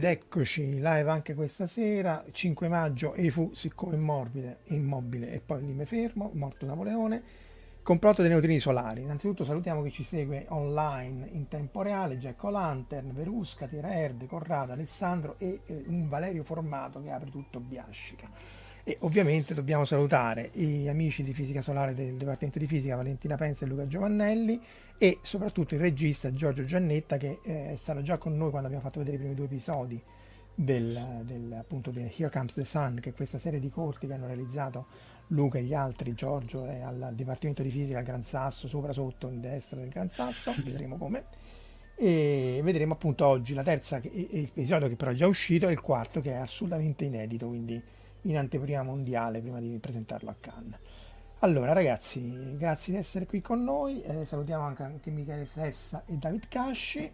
Ed eccoci live anche questa sera, 5 maggio, EFU siccome morbide, immobile e poi lì me fermo, morto Napoleone, complotto dei neutrini solari. Innanzitutto salutiamo chi ci segue online in tempo reale, Jack O'Lantern, Verusca, Tira Erde, Corrado, Alessandro e eh, un Valerio Formato che apre tutto Biascica. E ovviamente dobbiamo salutare gli amici di Fisica Solare del Dipartimento di Fisica, Valentina Penza e Luca Giovannelli e soprattutto il regista Giorgio Giannetta che eh, è stato già con noi quando abbiamo fatto vedere i primi due episodi del, del, appunto del Here Comes the Sun, che è questa serie di corti che hanno realizzato Luca e gli altri, Giorgio è al Dipartimento di Fisica al Gran Sasso, sopra sotto in destra del Gran Sasso, vedremo come. E vedremo appunto oggi la terza episodio che però è già uscito e il quarto che è assolutamente inedito, quindi in anteprima mondiale prima di presentarlo a Cannes. Allora ragazzi, grazie di essere qui con noi, eh, salutiamo anche, anche Michele Sessa e David Casci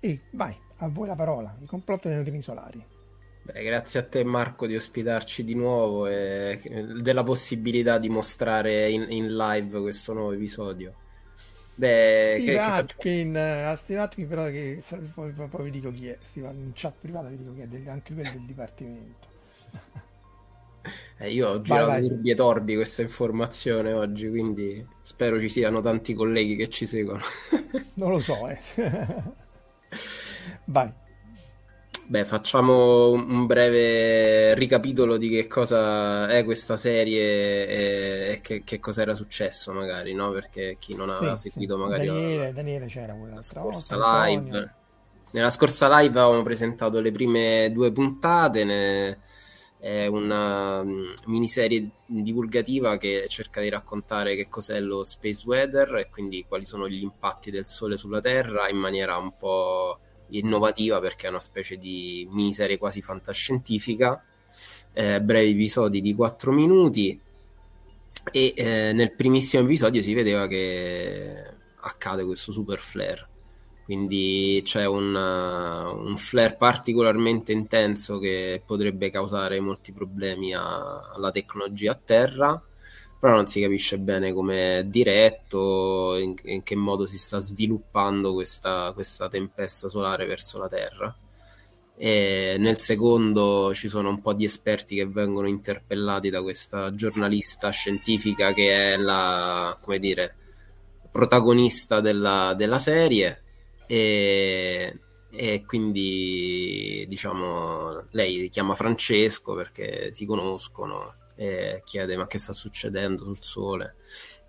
e vai, a voi la parola, il complotto dei neutrini solari. Beh, grazie a te Marco di ospitarci di nuovo e della possibilità di mostrare in, in live questo nuovo episodio. Beh, Steve che, Atkin, che... Steve Atkin però che poi, poi, poi, vi dico chi è, Steve, in chat privata vi dico chi è, anche quello del dipartimento. Eh, io ho girato turbi e torbi questa informazione oggi, quindi spero ci siano tanti colleghi che ci seguono. non lo so, eh. Vai. Beh, facciamo un breve ricapitolo di che cosa è questa serie e, e che, che cosa era successo, magari, no? Perché chi non aveva sì, seguito sì. magari Daniele, la, Daniele c'era la scorsa volta, live. Antonio. Nella scorsa live avevamo presentato le prime due puntate, ne è una um, miniserie divulgativa che cerca di raccontare che cos'è lo space weather e quindi quali sono gli impatti del Sole sulla Terra in maniera un po' innovativa perché è una specie di miniserie quasi fantascientifica, eh, brevi episodi di 4 minuti e eh, nel primissimo episodio si vedeva che accade questo super flare quindi c'è un, uh, un, flare particolarmente intenso che potrebbe causare molti problemi a, alla tecnologia a terra, però non si capisce bene come è diretto, in, in, che modo si sta sviluppando questa, questa tempesta solare verso la Terra. E nel secondo ci sono un po' di esperti che vengono interpellati da questa giornalista scientifica che è la, dire, protagonista della, della serie e, e quindi diciamo lei chiama Francesco perché si conoscono e chiede ma che sta succedendo sul sole?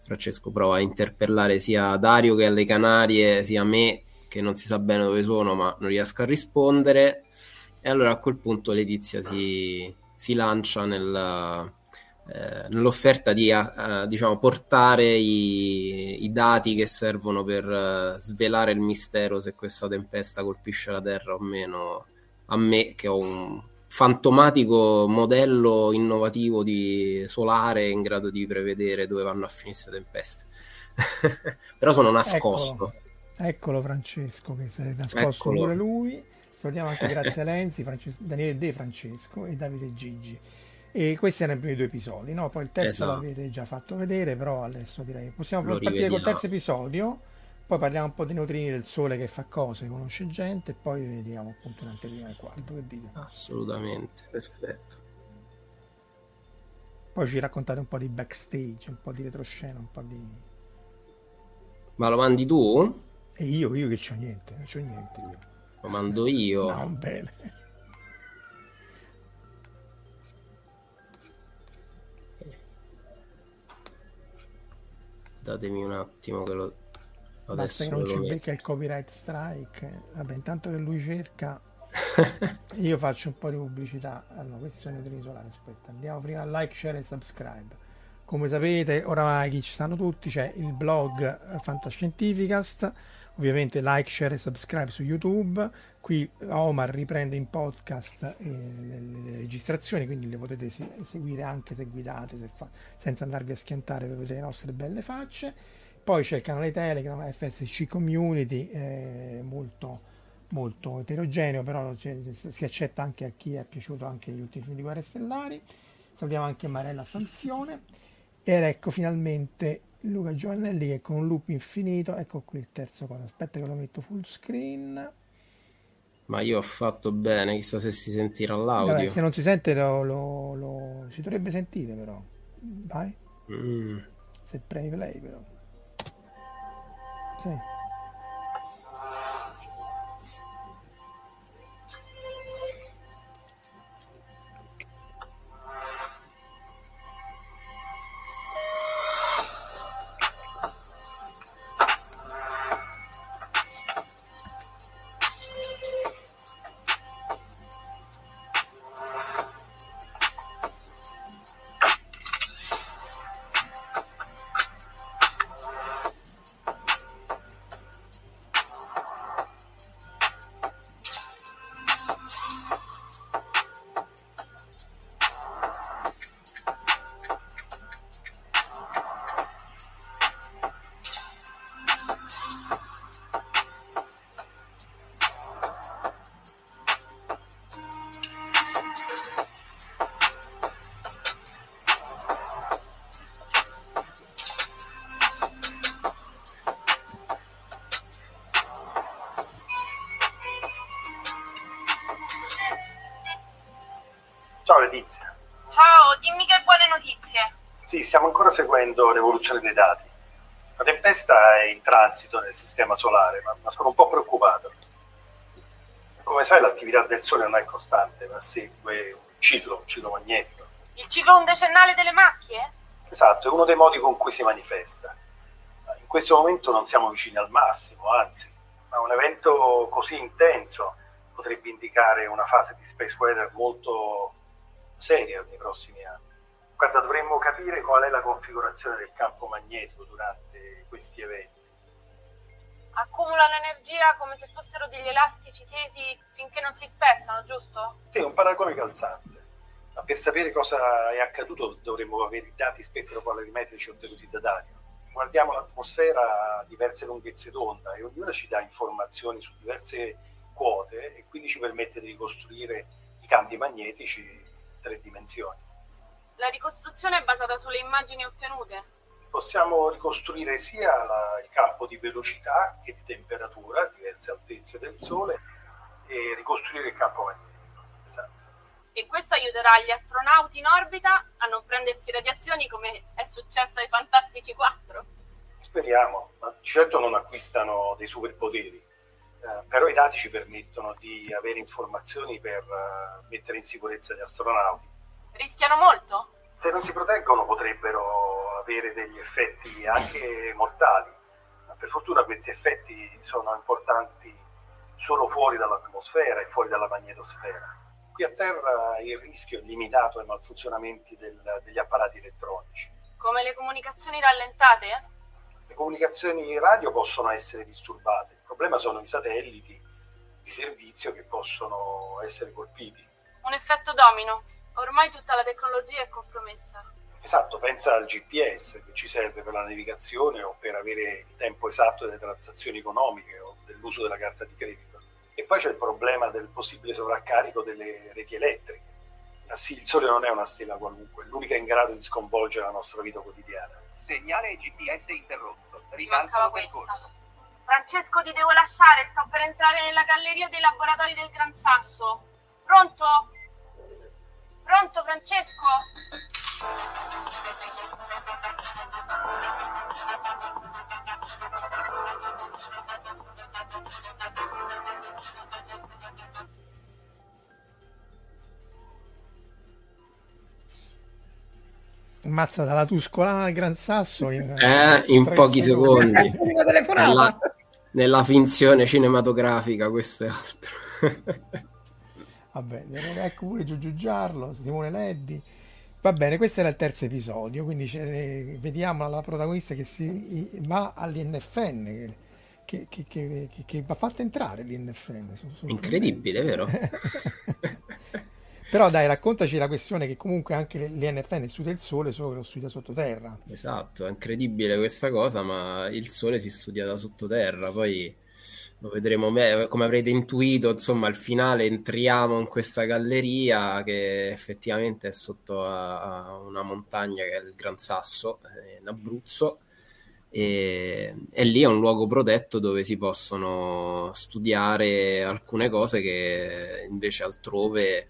Francesco prova a interpellare sia Dario che alle Canarie sia me che non si sa bene dove sono ma non riesco a rispondere. E allora a quel punto Letizia si, si lancia nel eh, nell'offerta di uh, diciamo, portare i, i, dati che servono per uh, svelare il mistero se questa tempesta colpisce la Terra o meno a me che ho un fantomatico modello innovativo di solare in grado di prevedere dove vanno a finire queste tempeste. Però sono nascosto. Eccolo, eccolo Francesco che si è nascosto eccolo. pure lui. Salutiamo anche grazie a Lenzi Francesco, Daniele De Francesco e Davide Gigi e questi erano i primi due episodi, no? Poi il terzo esatto. l'avete già fatto vedere, però adesso direi possiamo Lo partire col terzo episodio, poi parliamo un po' dei neutrini del sole che fa cose, conosce gente e poi vediamo appunto un'anteprima del quarto, che dite? Assolutamente, perfetto. Poi ci raccontate un po' di backstage, un po' di retroscena, un po' di... Ma lo mandi tu? E io, io che c'ho niente, non c'ho niente io. Lo mando io. no, bene. Datemi un attimo che lo Basta che non ci becca il copyright strike. Vabbè, intanto che lui cerca, io faccio un po' di pubblicità. Allora, questi sono i neutrini solari. Aspetta, andiamo prima a like, share e subscribe. Come sapete, oramai chi ci stanno tutti, c'è il blog Fantascientificast ovviamente like, share e subscribe su YouTube. Qui Omar riprende in podcast eh, le, registrazioni, quindi le potete seguire anche se guidate, se fa, senza andarvi a schiantare per vedere le nostre belle facce. Poi c'è il canale Telegram FSC Community, eh, molto, molto eterogeneo, però si accetta anche a chi è piaciuto anche gli ultimi film di Guerre Stellari. Salutiamo anche Marella Sanzione. Ed ecco finalmente Luca Giovannelli che con un loop infinito, ecco qui il terzo cosa, aspetta che lo metto full screen. Ma io ho fatto bene, chissà se si sentirà l'audio. Vabbè, se non si sente lo, lo, lo, si dovrebbe sentire però. Vai. Mm. Se premi play però. Sì. Ancora seguendo l'evoluzione dei dati. La tempesta è in transito nel sistema solare, ma, ma sono un po' preoccupato. Come sai, l'attività del Sole non è costante, ma segue un ciclo, un ciclo magnetico. Il ciclo undecennale delle macchie? Esatto, è uno dei modi con cui si manifesta. In questo momento non siamo vicini al massimo, anzi, ma un evento così intenso potrebbe indicare una fase di space weather molto seria nei prossimi anni. Guarda, dovremmo capire qual è la configurazione del campo magnetico durante questi eventi. Accumulano energia come se fossero degli elastici tesi finché non si spezzano, giusto? Sì, un paragone calzante. Ma per sapere cosa è accaduto dovremmo avere i dati spetropolarimetrici ottenuti da Dario. Guardiamo l'atmosfera a diverse lunghezze d'onda e ognuna ci dà informazioni su diverse quote e quindi ci permette di ricostruire i campi magnetici in tre dimensioni. La ricostruzione è basata sulle immagini ottenute? Possiamo ricostruire sia la, il campo di velocità che di temperatura a diverse altezze del Sole e ricostruire il campo magnetico. Esatto. E questo aiuterà gli astronauti in orbita a non prendersi radiazioni come è successo ai Fantastici 4? Speriamo, ma certo non acquistano dei superpoteri. Eh, però i dati ci permettono di avere informazioni per uh, mettere in sicurezza gli astronauti Rischiano molto? Se non si proteggono potrebbero avere degli effetti anche mortali, ma per fortuna questi effetti sono importanti solo fuori dall'atmosfera e fuori dalla magnetosfera. Qui a terra il rischio è limitato ai malfunzionamenti del, degli apparati elettronici. Come le comunicazioni rallentate? Le comunicazioni radio possono essere disturbate, il problema sono i satelliti di servizio che possono essere colpiti. Un effetto domino. Ormai tutta la tecnologia è compromessa. Esatto, pensa al GPS che ci serve per la navigazione o per avere il tempo esatto delle transazioni economiche o dell'uso della carta di credito. E poi c'è il problema del possibile sovraccarico delle reti elettriche. Ah sì, il Sole non è una stella qualunque, è l'unica in grado di sconvolgere la nostra vita quotidiana. Segnale GPS interrotto. Mi Ribalta mancava percorso. questa. Francesco, ti devo lasciare. Sto per entrare nella galleria dei laboratori del Gran Sasso. Pronto? Pronto, Francesco? Ammazza dalla Tuscolana al Gran Sasso in, Eh, in pochi secondi. Nella, nella finzione cinematografica, questo è altro. Vabbè, ecco pure Giugiu Giarlo, Simone Leddi. Va bene, questo era il terzo episodio, quindi vediamo la protagonista che si va all'INFN, che, che- che- che- va fatta entrare l'INFN. Incredibile, vero? Però dai, raccontaci la questione che comunque anche l'INFN studia il sole, solo che lo studia sottoterra. Esatto, è incredibile questa cosa, ma il sole si studia da sottoterra, poi lo vedremo me- come avrete intuito, insomma, al finale entriamo in questa galleria che effettivamente è sotto a, a una montagna che è il Gran Sasso, eh, in Abruzzo, e, e lì è un luogo protetto dove si possono studiare alcune cose che invece altrove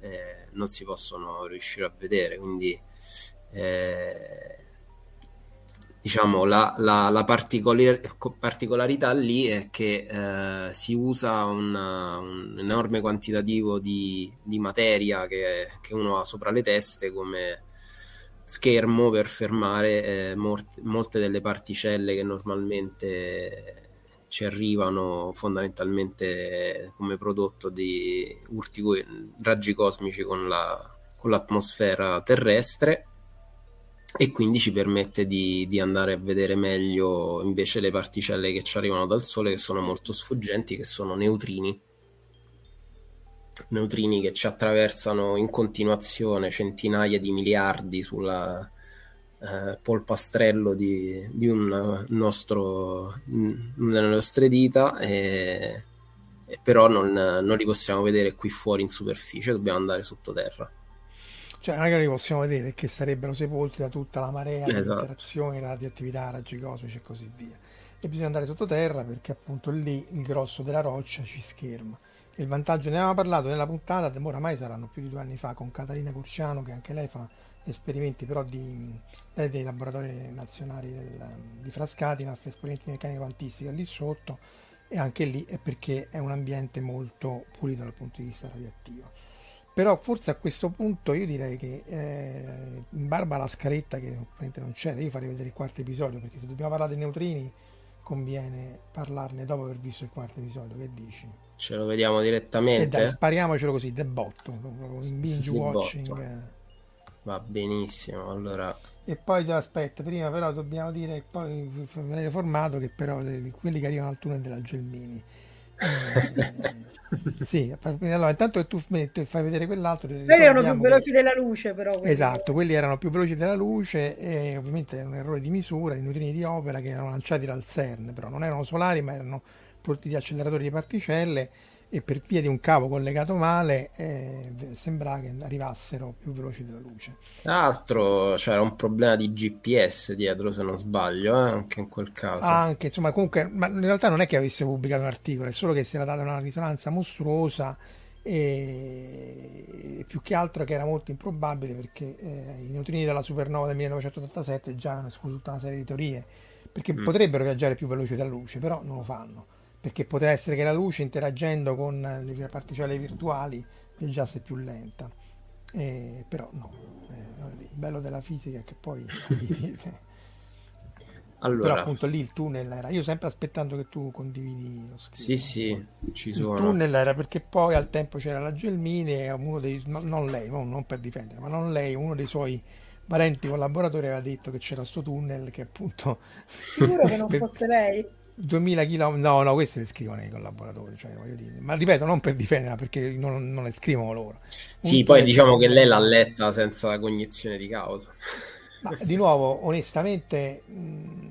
eh, non si possono riuscire a vedere, quindi eh, diciamo la, la- la particolar- particolarità lì è che eh, si usa una- un enorme quantitativo di, di materia che, che uno ha sopra le teste come schermo per fermare eh, mort- molte delle particelle che normalmente ci arrivano fondamentalmente come prodotto di urti raggi cosmici con la- con l'atmosfera terrestre e quindi ci permette di, di andare a vedere meglio invece le particelle che ci arrivano dal Sole, che sono molto sfuggenti, che sono neutrini. Neutrini che ci attraversano in continuazione centinaia di miliardi sulla eh, polpastrello di, di un nostro, delle nostre dita, e, e però non, non li possiamo vedere qui fuori in superficie, dobbiamo andare sottoterra. Cioè, non è che li possiamo vedere che sarebbero sepolti da tutta la marea di Esatto. interazioni, radioattività, raggi cosmici e così via. E bisogna andare sottoterra perché appunto lì il grosso della roccia ci scherma. Il vantaggio, ne avevamo parlato nella puntata, oramai saranno più di due anni fa, con Catalina Curciano, che anche lei fa esperimenti però di, lei è dei laboratori nazionali del- di Frascati, ma fa esperimenti di meccanica quantistica lì sotto e anche lì è perché è un ambiente molto pulito dal punto di vista radioattivo. Però forse a questo punto io direi che eh, in barba alla scaletta che ovviamente non c'è, io farei vedere il quarto episodio perché se dobbiamo parlare dei neutrini conviene parlarne dopo aver visto il quarto episodio, che dici? Ce lo vediamo E direttamente? dai, spariamocelo così, de botto, in binge Di watching. botto. eh. Va benissimo, allora E poi aspetta, prima però dobbiamo dire poi venire formato che però eh, quelli che arrivano al tunnel della Gelmini. Eh, sì, allora intanto che tu metti- fai vedere quell'altro, Quelli erano più ricordiamo che- veloci della luce, però. quelli. Esatto, quelli erano più veloci della luce e ovviamente era un errore di misura, i neutrini di opera che erano lanciati dal CERN, però non erano solari ma erano prodotti di acceleratori di particelle e per via di un cavo collegato male eh, sembrava che arrivassero più veloci della luce. Tra l'altro c'era un problema di GPS dietro, se non sbaglio, eh, anche in quel caso. Anche, insomma, comunque, ma in realtà non è che avesse pubblicato un articolo, è solo che si era data una risonanza mostruosa e più che altro che era molto improbabile perché eh, i neutrini della supernova del 1987 già hanno escluso tutta una serie di teorie, perché Mm. potrebbero viaggiare più veloci della luce, però non lo fanno, perché poteva essere che la luce interagendo con le particelle virtuali viaggiasse più lenta, Eh, però no, Eh, il bello della fisica è che poi Allora, Però appunto lì il tunnel era. Io sempre aspettando che tu condividi lo schermo. sì, sì, ci Il sono. tunnel era perché poi al tempo c'era la Gelmini e uno dei, no- non lei, no, non per difendere, ma non lei, uno dei suoi parenti collaboratori aveva detto che c'era sto tunnel che appunto Sicuro che non fosse lei? 2000 km, no, no, queste le scrivono i collaboratori, cioè, ma ripeto, non per difenderla perché non, non le scrivono loro. Sì, Un poi tunnel diciamo che lei l'ha letta senza cognizione di causa. Ma di nuovo, onestamente, mh,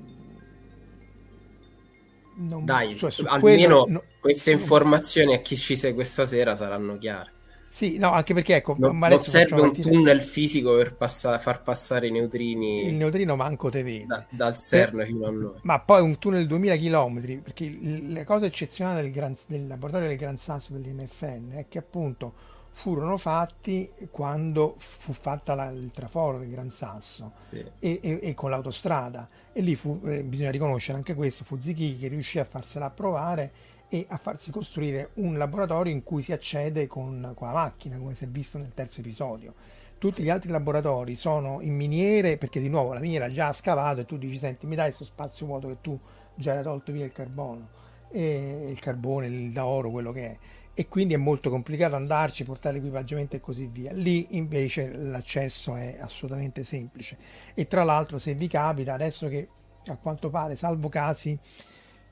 non, Dai, cioè, almeno quello, no- queste informazioni a chi ci segue stasera saranno chiare. Sì, no, anche perché ecco, Non, ma adesso serve un tunnel fisico per passa- far passare i il neutrini neutrino manco te vede. da- dal Per- CERN fino a noi. Ma poi un tunnel 2000 km, perché il- la cosa eccezionale del, Gran- del laboratorio del Gran Sasso dell'INFN è che appunto furono fatti quando fu fatta la- il traforo del Gran Sasso Sì. e, e- e con l'autostrada e lì fu, eh, bisogna riconoscere anche questo, fu Zichichi che riuscì a farsela approvare e a farsi costruire un laboratorio in cui si accede con, con la macchina, come si è visto nel terzo episodio. Tutti gli altri laboratori sono in miniere perché di nuovo la miniera già ha scavato e tu dici senti mi dai questo spazio vuoto che tu già hai tolto via il carbono, e il carbone, il d'oro, quello che è e quindi è molto complicato andarci, portare l'equipaggiamento e così via. Lì invece l'accesso è assolutamente semplice e tra l'altro se vi capita adesso che a quanto pare salvo casi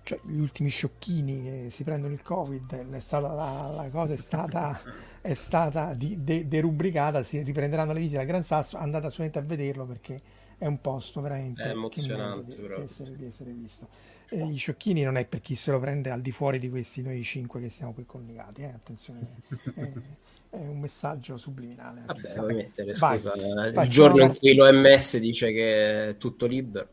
cioè gli ultimi sciocchini che si prendono il covid è stata la, la cosa è stata, è stata di- de- derubricata si riprenderanno le visite al Gran Sasso andate assolutamente a vederlo perché è un posto veramente È emozionante, di, di essere, di essere visto. Eh, gli sciocchini non è per chi se lo prende al di fuori di questi noi cinque che siamo qui collegati eh, attenzione è, è un messaggio subliminale chi Vabbè, mettere, Vai, scusa, il giorno in cui l'OMS dice che è tutto libero.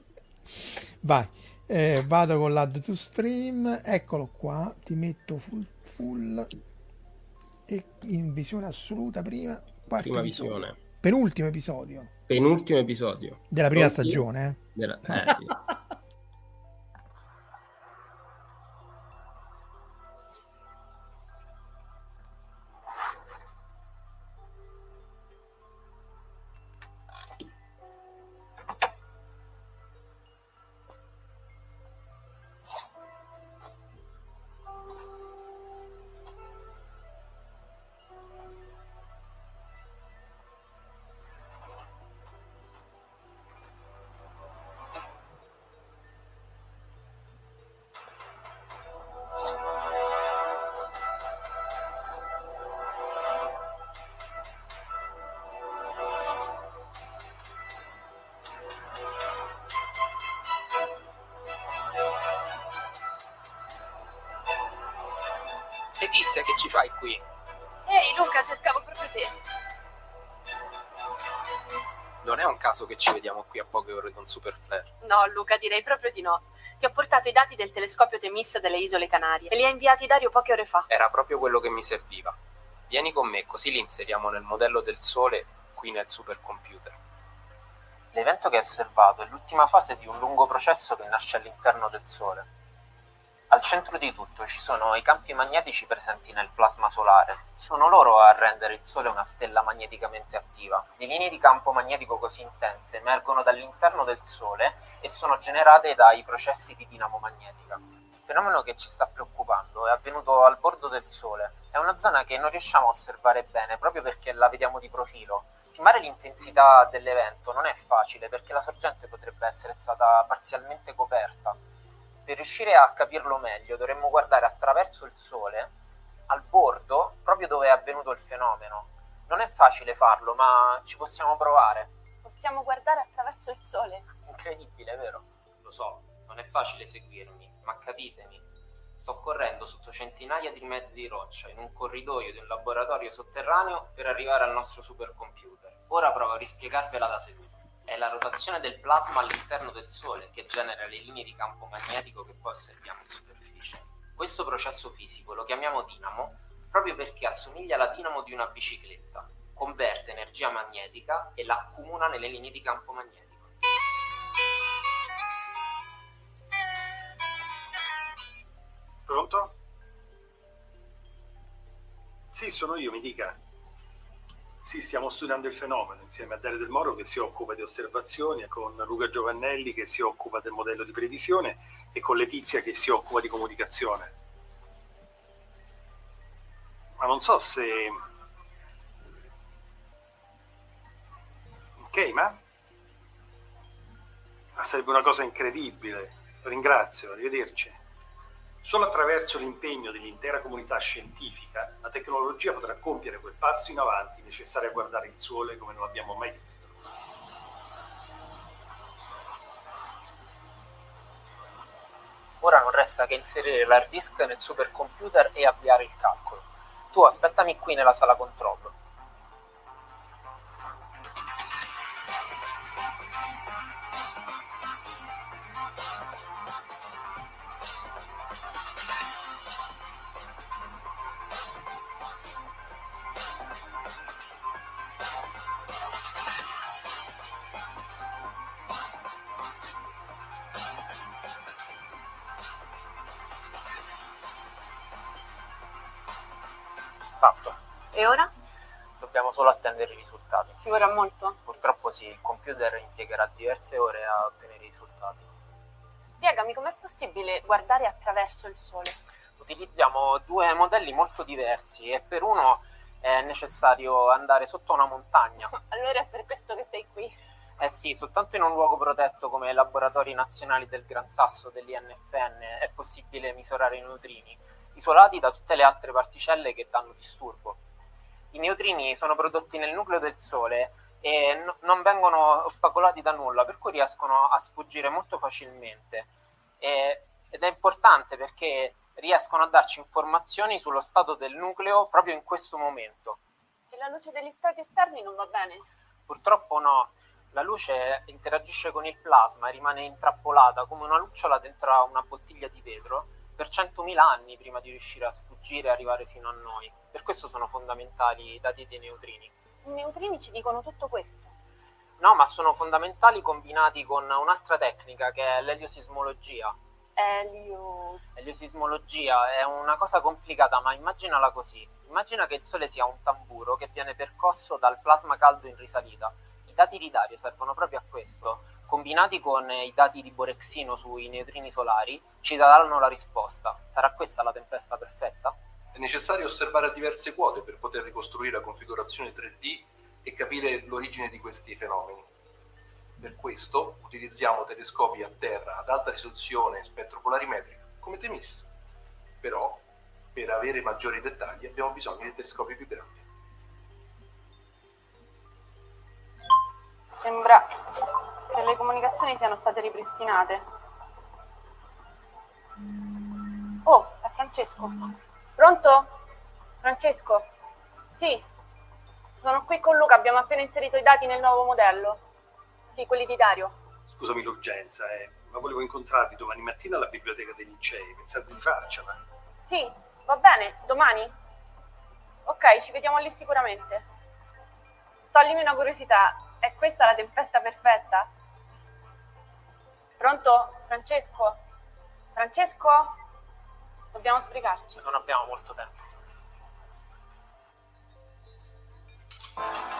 Vai, Eh, vado con l'add to stream, eccolo qua, ti metto full full e in visione assoluta prima, Prima episodio. visione. penultimo episodio Penultimo episodio. della prima Pronti? stagione. eh. Della- eh, sì. Qui? Ehi Luca, cercavo proprio te. Non è un caso che ci vediamo qui a poche ore da un super flare. No, Luca, direi proprio di no. Ti ho portato i dati del telescopio Temis delle Isole Canarie e li ha inviati Dario poche ore fa. Era proprio quello che mi serviva. Vieni con me, così li inseriamo nel modello del Sole qui nel supercomputer. L'evento che hai osservato è l'ultima fase di un lungo processo che nasce all'interno del Sole. Al centro di tutto ci sono i campi magnetici presenti nel plasma solare. Sono loro a rendere il Sole una stella magneticamente attiva. Le linee di campo magnetico così intense emergono dall'interno del Sole e sono generate dai processi di dinamo magnetica. Il fenomeno che ci sta preoccupando è avvenuto al bordo del Sole. È una zona che non riusciamo a osservare bene proprio perché la vediamo di profilo. Stimare l'intensità dell'evento non è facile perché la sorgente potrebbe essere stata parzialmente coperta. Per riuscire a capirlo meglio dovremmo guardare attraverso il Sole al bordo, proprio dove è avvenuto il fenomeno. Non è facile farlo, ma ci possiamo provare. Possiamo guardare attraverso il sole. Incredibile, vero? Lo so, non è facile seguirmi, ma capitemi. Sto correndo sotto centinaia di metri di roccia in un corridoio di un laboratorio sotterraneo per arrivare al nostro supercomputer. Ora provo a rispiegarvela da seduto. È la rotazione del plasma all'interno del Sole che genera le linee di campo magnetico che poi osserviamo in superficie. Questo processo fisico lo chiamiamo dinamo proprio perché assomiglia alla dinamo di una bicicletta. Converte energia magnetica e la accumula nelle linee di campo magnetico. Pronto? Sì, sono io, mi dica. Sì, stiamo studiando il fenomeno insieme a Dario Del Moro che si occupa di osservazioni, con Luca Giovannelli che si occupa del modello di previsione e con Letizia che si occupa di comunicazione. Ma non so se... Ok, ma... ma sarebbe una cosa incredibile. Ringrazio, arrivederci. Solo attraverso l'impegno dell'intera comunità scientifica la tecnologia potrà compiere quel passo in avanti necessario a guardare il Sole come non l'abbiamo mai visto. Ora non resta che inserire l'hard disk nel supercomputer e avviare il calcolo. Tu aspettami qui nella sala controllo. E ora? Dobbiamo solo attendere i risultati. Ci vorrà molto? Purtroppo sì, il computer impiegherà diverse ore a ottenere i risultati. Spiegami com'è possibile guardare attraverso il sole. Utilizziamo due modelli molto diversi e per uno è necessario andare sotto una montagna. Allora è per questo che sei qui. Eh sì, soltanto in un luogo protetto come i laboratori nazionali del Gran Sasso dell'INFN è possibile misurare i neutrini, isolati da tutte le altre particelle che danno disturbo. I neutrini sono prodotti nel nucleo del Sole e no- non vengono ostacolati da nulla, per cui riescono a sfuggire molto facilmente. E- ed è importante perché riescono a darci informazioni sullo stato del nucleo proprio in questo momento. E la luce degli stati esterni non va bene? Purtroppo no, la luce interagisce con il plasma e rimane intrappolata come una lucciola dentro una bottiglia di vetro per 100.000 anni prima di riuscire a sfuggire e arrivare fino a noi. Per questo sono fondamentali i dati dei neutrini. I neutrini ci dicono tutto questo. No, ma sono fondamentali combinati con un'altra tecnica che è l'eliosismologia. Elio... L'eliosismologia è una cosa complicata, ma immaginala così. Immagina che il Sole sia un tamburo che viene percosso dal plasma caldo in risalita. I dati di Dario servono proprio a questo. Combinati con i dati di Borexino sui neutrini solari, ci daranno la risposta. Sarà questa la tempesta perfetta? È necessario osservare a diverse quote per poter ricostruire la configurazione 3D e capire l'origine di questi fenomeni. Per questo utilizziamo telescopi a terra ad alta risoluzione spetropolarimetrica come TEMIS. Però, per avere maggiori dettagli abbiamo bisogno di telescopi più grandi. Sembra le comunicazioni siano state ripristinate. Oh, è Francesco. Pronto? Francesco? Sì. Sono qui con Luca, abbiamo appena inserito i dati nel nuovo modello. Sì, quelli di Dario. Scusami l'urgenza, eh, ma volevo incontrarvi domani mattina alla biblioteca dei licei. Pensate di farcela? Sì, va bene, domani? Ok, ci vediamo lì sicuramente. Toglimi una curiosità, è questa la tempesta perfetta? Pronto? Francesco? Francesco? Dobbiamo sbrigarci. Non abbiamo molto tempo. Thank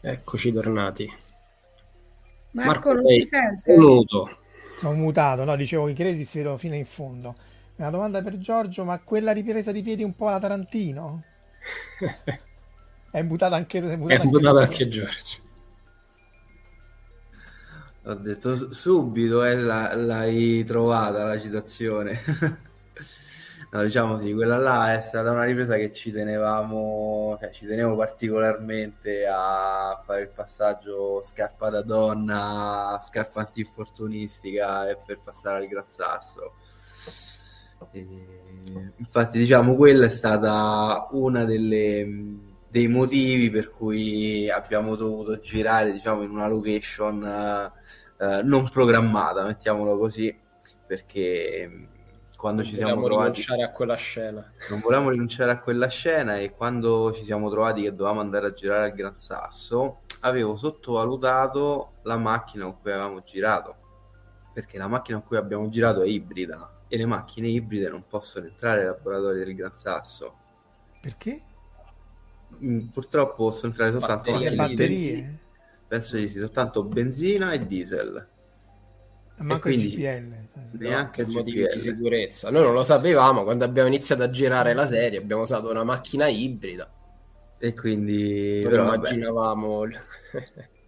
Eccoci tornati. Marco, Marco non si sente? Muto. Sono mutato, no, dicevo i crediti si vedono fino in fondo. Una domanda per Giorgio, ma quella ripresa di piedi un po' alla Tarantino? è mutata anche, è mutata è anche, anche Giorgio. Ho detto subito, eh, la, l'hai trovata la citazione. no, diciamo sì, quella là è stata una ripresa che ci tenevamo, cioè, ci tenevo particolarmente a fare il passaggio scarpa da donna, scarpa antinfortunistica e per passare al Gran Sasso. E, infatti, diciamo, quella è stata una delle dei motivi per cui abbiamo dovuto girare diciamo in una location eh, non programmata, mettiamolo così, perché quando non ci siamo trovati... rinunciare a quella scena. Non volevamo rinunciare a quella scena e quando ci siamo trovati che dovevamo andare a girare al Gran Sasso, avevo sottovalutato la macchina con cui avevamo girato, perché la macchina con cui abbiamo girato è ibrida e le macchine ibride non possono entrare ai laboratori del Gran Sasso. Perché? Mm, purtroppo possono entrare soltanto batterie. macchine batterie penso di sì, soltanto benzina e diesel. Manco e quindi GPL. Neanche no, motivi di sicurezza. Noi non lo sapevamo quando abbiamo iniziato a girare la serie, abbiamo usato una macchina ibrida. E quindi però immaginavamo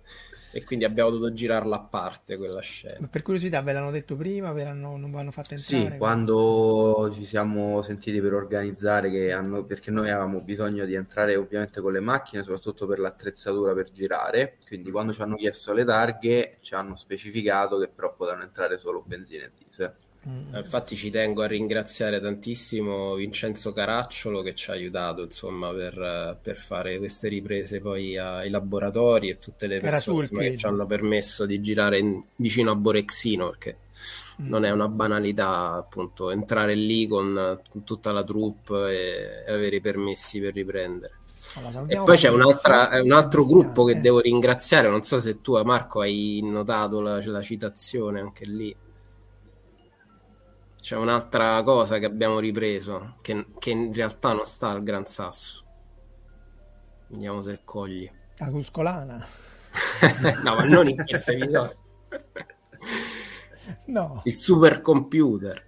e quindi abbiamo dovuto girarla a parte quella scena. Ma per curiosità, ve l'hanno detto prima? Ve l'hanno, non vi hanno fatto entrare? Sì, quando ci siamo sentiti per organizzare, che hanno, perché noi avevamo bisogno di entrare ovviamente con le macchine, soprattutto per l'attrezzatura per girare, quindi quando ci hanno chiesto le targhe ci hanno specificato che però potevano entrare solo benzina e diesel. Mm. Infatti ci tengo a ringraziare tantissimo Vincenzo Caracciolo che ci ha aiutato insomma, per, per fare queste riprese poi ai laboratori e tutte le persone che ci hanno permesso di girare in, vicino a Borexino perché mm. non è una banalità appunto entrare lì con, con tutta la troupe e, e, avere i permessi per riprendere. Allora, e poi c'è un altro gruppo che devo ringraziare, non so se tu Marco hai notato la, la citazione anche lì c'è un'altra cosa che abbiamo ripreso, che, che, in realtà non sta al Gran Sasso. Vediamo se cogli. La Cuscolana. no, ma non in questo episodio. no. Il supercomputer.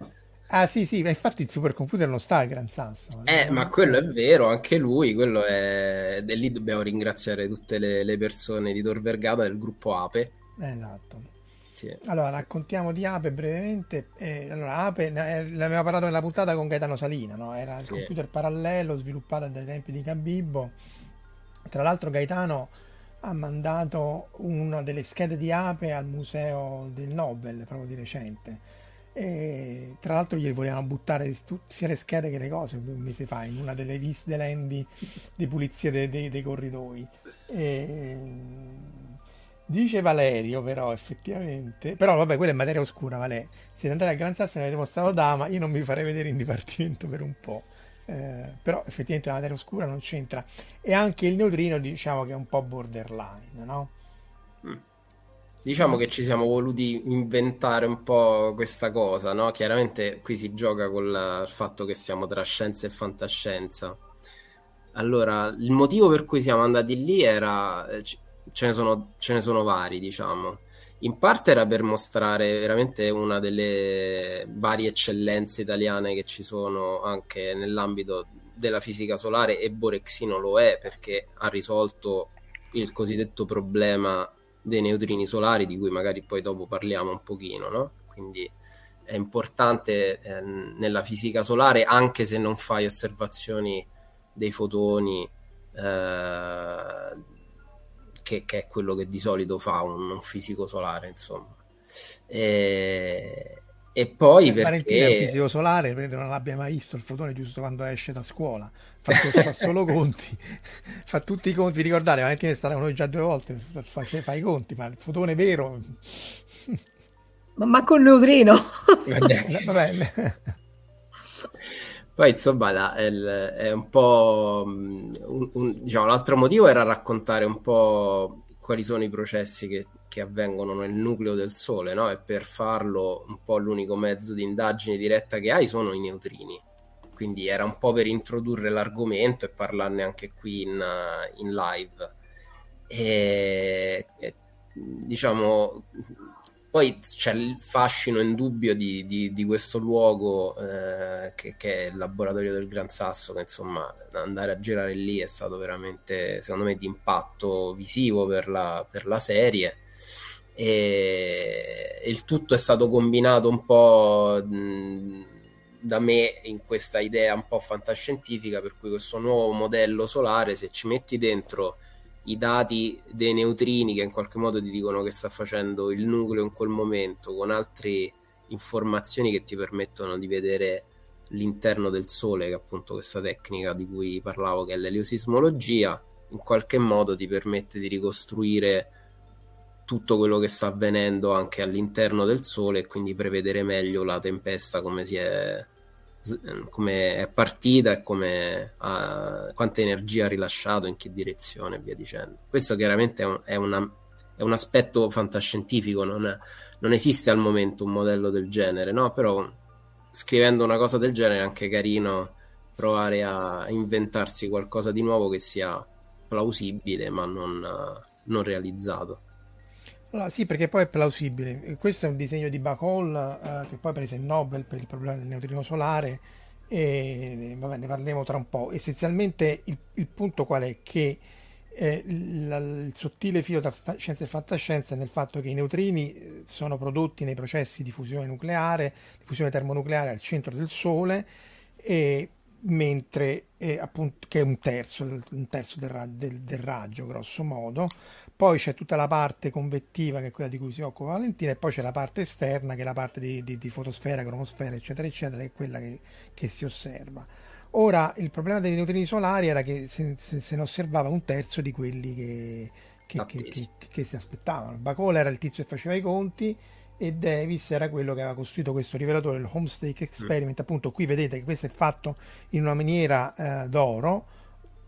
Ah sì, sì, ma infatti il supercomputer non sta al Gran Sasso. Eh, ma quello è vero, anche lui, quello è... E lì dobbiamo ringraziare tutte le, le persone di Tor Vergata del gruppo Ape. Esatto sì. Allora, raccontiamo di Ape brevemente. Eh, allora, Ape, eh, l'abbiamo parlato nella puntata con Gaetano Salina, no? era sì. il computer parallelo sviluppato dai tempi di Cabibbo. Tra l'altro Gaetano ha mandato una delle schede di Ape al museo del Nobel, proprio di recente. E tra l'altro gli volevano buttare sia le schede che le cose un mese fa in una delle visite lendi di pulizia dei, dei, dei corridoi. E Dice Valerio, però, effettivamente. Però, vabbè, quella è materia oscura, Valerio. Siete andati a Gran Sasso e avete mostrato Dama. Io non mi farei vedere in dipartimento per un po'. Eh, però, effettivamente, la materia oscura non c'entra. E anche il neutrino, diciamo che è un po' borderline, no? Mm. Diciamo che ci siamo voluti inventare un po' questa cosa, no? Chiaramente qui si gioca col fatto che siamo tra scienza e fantascienza. Allora, il motivo per cui siamo andati lì era eh, ce ne sono, ce ne sono vari, diciamo. In parte era per mostrare veramente una delle varie eccellenze italiane che ci sono anche nell'ambito della fisica solare e Borexino lo è perché ha risolto il cosiddetto problema dei neutrini solari di cui magari poi dopo parliamo un pochino, no? Quindi è importante eh, nella fisica solare anche se non fai osservazioni dei fotoni eh, che, che, è quello che di solito fa un, un fisico solare, insomma. E, e poi perché... Valentina è fisico solare, non l'abbia mai visto il fotone giusto quando esce da scuola, fa, fa solo conti, fa tutti i conti, vi ricordate, Valentina è stata con noi già due volte, fa, fa i conti, ma il fotone vero... Ma, ma con neutrino! Va bene. Poi insomma la, il, è un po' mm, un, un, diciamo, l'altro motivo era raccontare un po' quali sono i processi che, che avvengono nel nucleo del Sole, no? E per farlo un po' l'unico mezzo di indagine diretta che hai sono i neutrini. Quindi era un po' per introdurre l'argomento e parlarne anche qui in, in live. e, e diciamo poi c'è il fascino indubbio di, di, di questo luogo eh, che, che, è il laboratorio del Gran Sasso, che insomma andare a girare lì è stato veramente, secondo me, di impatto visivo per la, per la serie. E il tutto è stato combinato un po' da me in questa idea un po' fantascientifica, per cui questo nuovo modello solare, se ci metti dentro i dati dei neutrini che in qualche modo ti dicono che sta facendo il nucleo in quel momento, con altre informazioni che ti permettono di vedere l'interno del Sole, che è appunto questa tecnica di cui parlavo, che è l'eliosismologia, in qualche modo ti permette di ricostruire tutto quello che sta avvenendo anche all'interno del Sole e quindi prevedere meglio la tempesta come si è come è partita e come ha, quanta energia ha rilasciato, in che direzione e via dicendo. Questo chiaramente è un, è una, è un aspetto fantascientifico, non, è, non, esiste al momento un modello del genere, no? però scrivendo una cosa del genere è anche carino provare a inventarsi qualcosa di nuovo che sia plausibile ma non, non realizzato. Allora, sì, perché poi è plausibile. Questo è un disegno di Bacol eh, che poi prese il Nobel per il problema del neutrino solare e vabbè, ne parleremo tra un po'. Essenzialmente il, il punto qual è? Che eh, la, il sottile filo tra fa- scienza e fantascienza è nel fatto che i neutrini eh, sono prodotti nei processi di fusione nucleare, di fusione termonucleare al centro del Sole, e, mentre eh, appunto, che è un terzo, un terzo del, ra- del, del raggio, grosso modo, poi c'è tutta la parte convettiva che è quella di cui si occupa Valentina e poi c'è la parte esterna che è la parte di, di, di fotosfera, cromosfera eccetera eccetera che è quella che, che, si osserva. Ora il problema dei neutrini solari era che se, se, se ne osservava un terzo di quelli che, che, che si aspettavano. Bacola era il tizio che faceva i conti e Davis era quello che aveva costruito questo rivelatore, il Homestake Experiment. Mm. Appunto, qui vedete che questo è fatto in una maniera eh, d'oro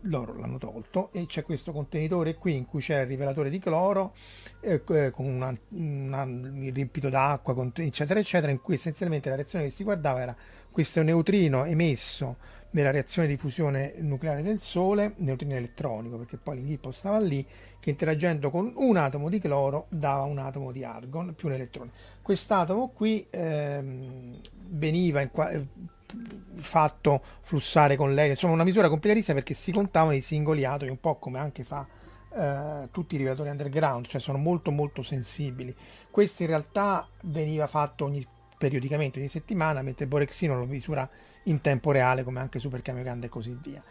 loro l'hanno tolto e c'è questo contenitore qui in cui c'era il rivelatore di cloro eh, eh con una, una, un riempito d'acqua eccetera eccetera in cui essenzialmente la reazione che si guardava era questo neutrino emesso nella reazione di fusione nucleare del Sole, neutrino elettronico, perché poi l'inghippo stava lì, che interagendo con un atomo di cloro dava un atomo di argon più un elettrone. Quest'atomo qui ehm, veniva in qua- fatto flussare con lei, insomma una misura complicatissima perché si contavano i singoli atomi, un po' come anche fa eh, tutti i rivelatori underground, cioè sono molto molto sensibili. Questo in realtà veniva fatto ogni, periodicamente, ogni settimana, mentre Borexino lo misura in tempo reale come anche Super Kamiokande e così via.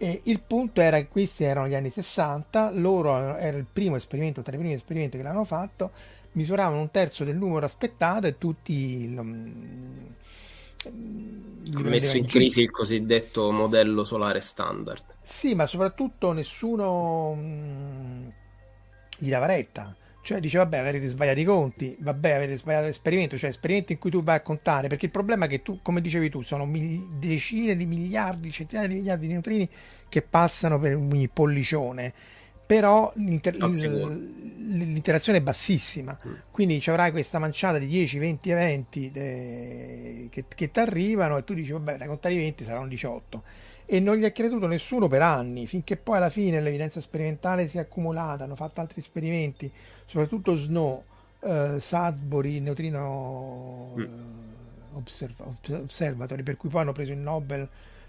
E il punto era che questi erano gli anni 60, loro era il primo esperimento, tra i primi esperimenti che l'hanno fatto, misuravano un terzo del numero aspettato e tutti ha messo in crisi il cosiddetto modello solare standard. Sì, ma soprattutto nessuno mh, gli dava retta. Cioè dice vabbè avete sbagliato i conti, vabbè avete sbagliato l'esperimento, cioè esperimenti in cui tu vai a contare, perché il problema è che tu, come dicevi tu, sono mil- decine di miliardi, centinaia di miliardi di neutrini che passano per ogni pollicione però l'inter- l'interazione è bassissima, mm. quindi ci avrai questa manciata di 10, 20 eventi de- che, che ti arrivano e tu dici vabbè, da contare i 20 saranno 18 e non gli ha creduto nessuno per anni, finché poi alla fine l'evidenza sperimentale si è accumulata, hanno fatto altri esperimenti, soprattutto Snow, eh, Sudbury, Neutrino mm. Observ- Observatory, per cui poi hanno preso il Nobel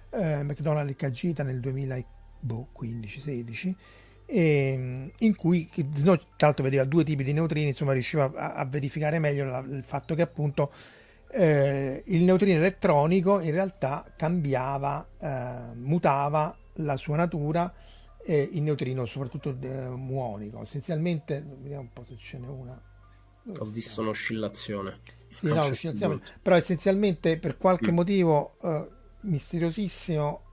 eh, McDonald e Cagita nel 2015-16 e, in cui Snow tra l'altro vedeva due tipi di neutrini, insomma riusciva a, a verificare meglio la, il fatto che appunto eh, il neutrino elettronico in realtà cambiava, eh, mutava la sua natura eh, il neutrino soprattutto eh, muonico. Essenzialmente, vediamo un po' se ce n'è una. Dove Ho stiamo? visto un'oscillazione. Sì, no, l'oscillazione, però essenzialmente per qualche mm. motivo eh, misteriosissimo,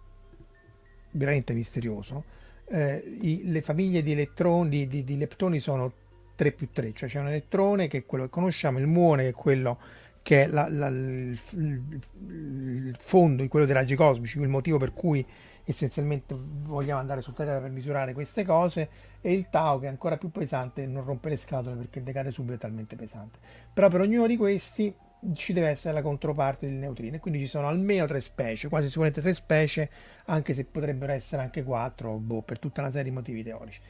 veramente misterioso, eh, i, le famiglie di elettroni, di, di, leptoni sono 3 più 3, cioè c'è un elettrone che è quello che conosciamo, il muone che è quello che è la, la, il, il, fondo, quello dei raggi cosmici, il motivo per cui essenzialmente vogliamo andare su Terra per misurare queste cose, e il Tau che è ancora più pesante non rompe le scatole perché decade subito è talmente pesante. Però per ognuno di questi ci deve essere la controparte del neutrino quindi ci sono almeno tre specie, quasi sicuramente tre specie, anche se potrebbero essere anche quattro, boh, per tutta una serie di motivi teorici.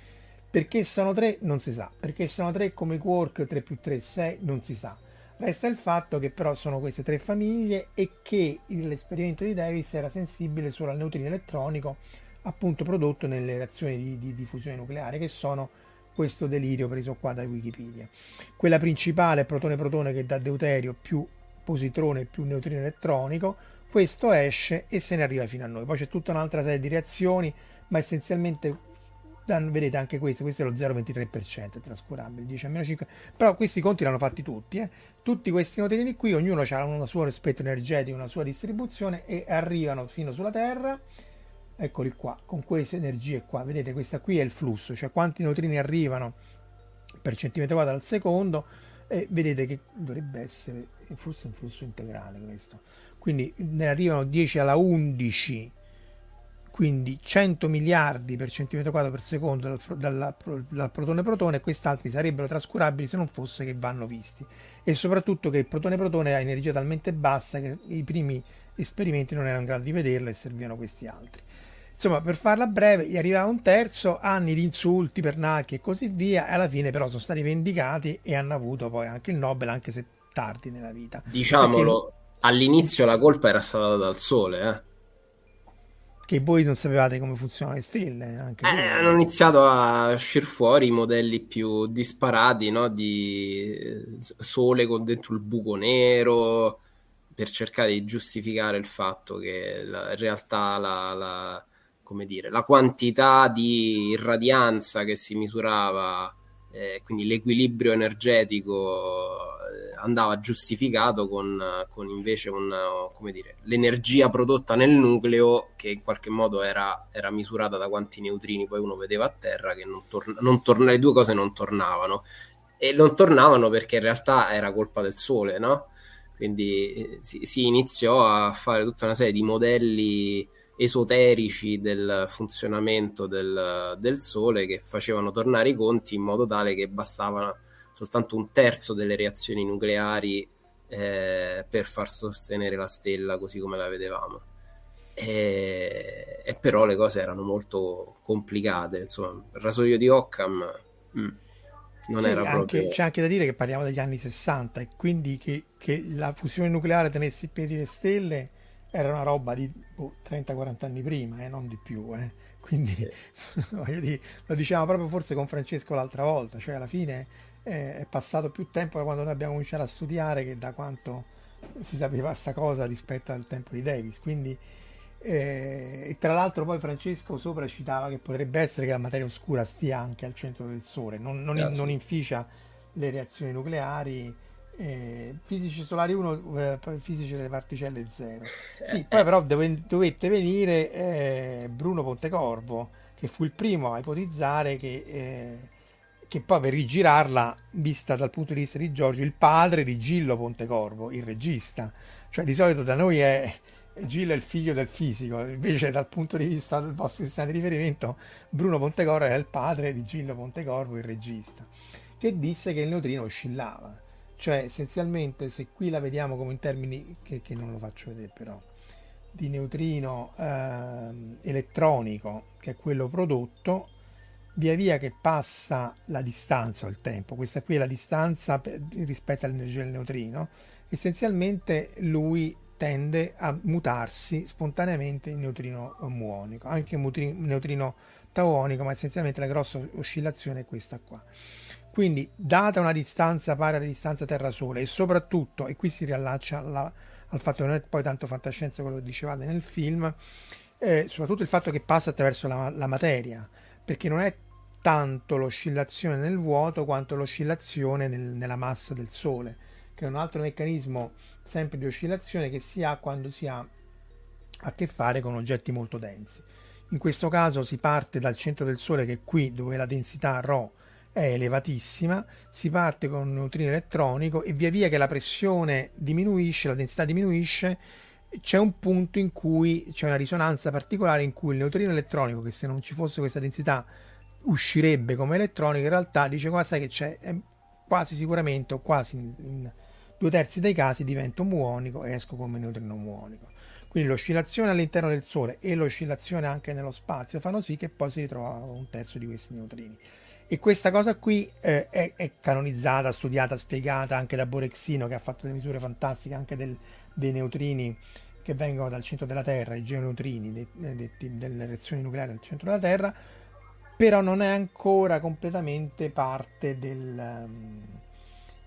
Perché sono tre non si sa, perché sono tre come quark 3 più 3 6 non si sa. Resta il fatto che però sono queste tre famiglie e che l'esperimento di Davis era sensibile solo al neutrino elettronico appunto prodotto nelle reazioni di, di, di fusione nucleare che sono questo delirio preso qua da Wikipedia. Quella principale è protone-protone che dà deuterio più positrone più neutrino elettronico, questo esce e se ne arriva fino a noi. Poi c'è tutta un'altra serie di reazioni, ma essenzialmente vedete anche questo, questo è lo 0,23% è trascurabile, 10 a meno 5, però questi conti l'hanno fatti tutti, eh? tutti questi neutrini qui, ognuno ha un suo spettro energetico, una sua distribuzione e arrivano fino sulla Terra, eccoli qua, con queste energie qua, vedete questa qui è il flusso, cioè quanti neutrini arrivano per centimetro quadro al secondo, e vedete che dovrebbe essere forse un flusso integrale questo, quindi ne arrivano 10 alla 11 quindi 100 miliardi per centimetro quadro per secondo dal, dal, dal protone-protone, quest'altri sarebbero trascurabili se non fosse che vanno visti. E soprattutto che il protone-protone ha energia talmente bassa che i primi esperimenti non erano in grado di vederlo e servivano questi altri. Insomma, per farla breve, gli arrivava un terzo, anni di insulti, pernacchi e così via, e alla fine però sono stati vendicati e hanno avuto poi anche il Nobel, anche se tardi nella vita. Diciamolo, Perché... all'inizio la colpa era stata dal sole, eh che voi non sapevate come funzionano le stelle. Anche eh, hanno iniziato a uscire fuori i modelli più disparati no? di sole con dentro il buco nero per cercare di giustificare il fatto che la, in realtà la, la, dire, la, quantità di irradianza che si misurava, eh, quindi l'equilibrio energetico andava giustificato con, con invece un, dire, l'energia prodotta nel nucleo che in qualche modo era, era, misurata da quanti neutrini poi uno vedeva a terra che non, torna, non torna, le due cose non tornavano e non tornavano perché in realtà era colpa del sole no? quindi eh, si, si iniziò a fare tutta una serie di modelli esoterici del funzionamento del, del, Sole che facevano tornare i conti in modo tale che bastavano soltanto un terzo delle reazioni nucleari eh, per far sostenere la stella così come la vedevamo. E, e, però le cose erano molto complicate. Insomma, il rasoio di Occam mm, non sì, era proprio. Anche, c'è anche da dire che parliamo degli anni 60 e quindi che, che la fusione nucleare tenesse in piedi le stelle era una roba di boh, 30-40 anni prima, eh, non di più. Eh. Quindi sì. dire, lo dicevamo proprio forse con Francesco l'altra volta, cioè alla fine eh, è passato più tempo da quando noi abbiamo cominciato a studiare che da quanto si sapeva questa cosa rispetto al tempo di Davis. Quindi, eh, e tra l'altro poi Francesco sopra citava che potrebbe essere che la materia oscura stia anche al centro del Sole, non, non, non inficia le reazioni nucleari. Eh, fisici solari 1, eh, fisici delle particelle 0. Sì, poi però dove, dovette venire eh, Bruno Pontecorvo, che fu il primo a ipotizzare che eh, che poi per rigirarla, vista dal punto di vista di Giorgio, il padre di Gillo Pontecorvo, il regista. Cioè di solito da noi è Gillo è il figlio del fisico, invece dal punto di vista del vostro sistema di riferimento Bruno Pontecorvo era il padre di Gillo Pontecorvo, il regista, che disse che il neutrino oscillava. Cioè essenzialmente se qui la vediamo come in termini, che, che non lo faccio vedere però, di neutrino eh, elettronico, che è quello prodotto, via via che passa la distanza o il tempo, questa qui è la distanza rispetto all'energia del neutrino, essenzialmente lui tende a mutarsi spontaneamente in neutrino muonico, anche in neutrino tauonico, ma essenzialmente la grossa oscillazione è questa qua. Quindi, data una distanza pari alla distanza Terra-Sole e soprattutto, e qui si riallaccia alla, al fatto che non è poi tanto fantascienza quello che dicevate nel film, eh, soprattutto il fatto che passa attraverso la, la materia, perché non è tanto l'oscillazione nel vuoto quanto l'oscillazione nel, nella massa del Sole, che è un altro meccanismo sempre di oscillazione che si ha quando si ha a che fare con oggetti molto densi. In questo caso si parte dal centro del Sole che è qui dove la densità ρ è elevatissima, si parte con un neutrino elettronico e via via che la pressione diminuisce, la densità diminuisce, c'è un punto in cui c'è una risonanza particolare in cui il neutrino elettronico, che se non ci fosse questa densità uscirebbe come elettronico, in realtà dice qua sai che c'è quasi sicuramente o quasi in, in, due terzi dei casi divento muonico e esco come neutrino muonico. Quindi l'oscillazione all'interno del Sole e l'oscillazione anche nello spazio fanno sì che poi si ritrova un terzo di questi neutrini. E questa cosa qui eh, è, è, canonizzata, studiata, spiegata anche da Borexino che ha fatto delle misure fantastiche anche del, dei neutrini che vengono dal centro della Terra, i geoneutrini dei, dei, delle reazioni nucleari al centro della Terra, però non è ancora completamente parte del, um,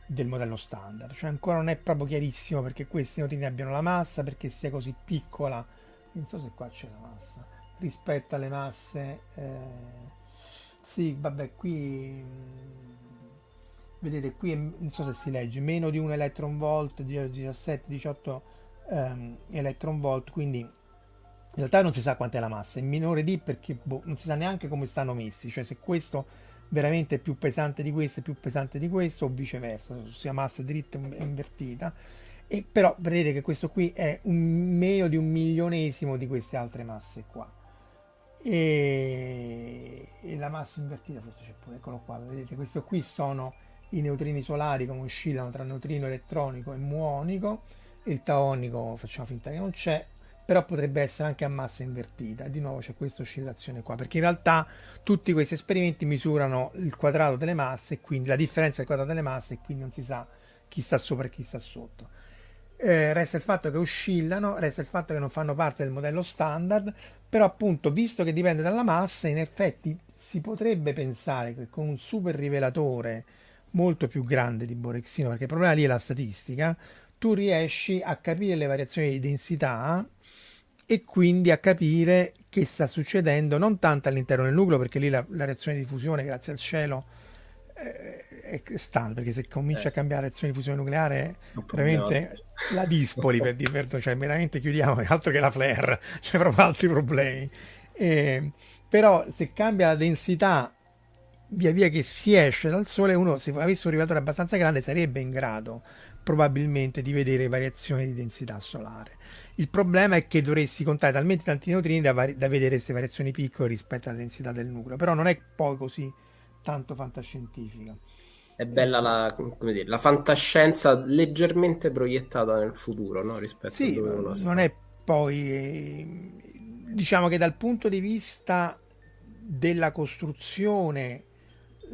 del modello standard, cioè ancora non è proprio chiarissimo perché questi neutrini abbiano la massa, perché sia così piccola, non so se qua c'è la massa, rispetto alle masse... Eh, sì, vabbè, qui vedete qui non so se si legge meno di un electron volt 17 18 um, electron volt quindi in realtà non si sa quant'è la massa è minore di perché boh, non si sa neanche come stanno messi cioè se questo veramente è più pesante di questo è più pesante di questo o viceversa sia massa dritta o invertita. E però vedete che questo qui è un meno di un milionesimo di queste altre masse qua e, e la massa invertita forse c'è pure eccolo qua vedete questo qui sono i neutrini solari come oscillano tra neutrino elettronico e muonico il taonico facciamo finta che non c'è però potrebbe essere anche a massa invertita. Di nuovo c'è questa oscillazione qua perché in realtà tutti questi esperimenti misurano il quadrato delle masse e quindi la differenza del quadrato delle masse e quindi non si sa chi sta sopra e chi sta sotto. Eh, resta il fatto che oscillano resta il fatto che non fanno parte del modello standard però appunto visto che dipende dalla massa in effetti si potrebbe pensare che con un super rivelatore molto più grande di Borexino perché il problema lì è la statistica tu riesci a capire le variazioni di densità e quindi a capire che sta succedendo non tanto all'interno del nucleo perché lì la, la reazione di fusione grazie al cielo eh, è perché se comincia eh. a cambiare la reazione di fusione nucleare veramente la dispoli per dire cioè veramente chiudiamo altro che la flare c'è proprio altri problemi. Eh, però se cambia la densità via via che si esce dal sole uno se avesse un rivelatore abbastanza grande sarebbe in grado probabilmente di vedere variazioni di densità solare. Il problema è che dovresti contare talmente tanti neutrini da, vari- da vedere queste variazioni piccole rispetto alla densità del nucleo però non è poi così tanto fantascientifica è bella la, dire, la, fantascienza leggermente proiettata nel futuro no? rispetto sì, a dove uno sta. non è poi eh, diciamo che dal punto di vista della costruzione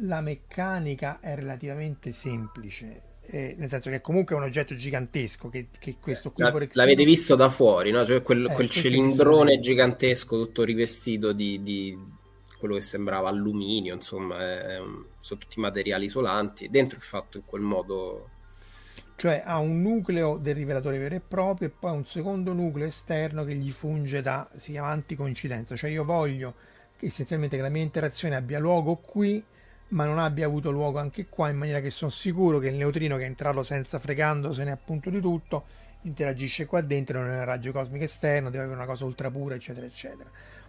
la meccanica è relativamente semplice eh, nel senso che comunque è un oggetto gigantesco che, che questo qui la, l'avete visto da fuori no? cioè quel, eh, quel cilindrone gigantesco tutto rivestito di, di quello che sembrava alluminio, insomma, è, sono tutti materiali isolanti. Dentro è fatto in quel modo. Cioè ha un nucleo del rivelatore vero e proprio e poi un secondo nucleo esterno che gli funge da, si chiama anticoincidenza, cioè io voglio che essenzialmente che la mia interazione abbia luogo qui ma non abbia avuto luogo anche qua in maniera che sono sicuro che il neutrino che è entrato senza fregandosene appunto di tutto interagisce qua dentro non è un raggio cosmico esterno deve avere una cosa ultra pura eccetera eccetera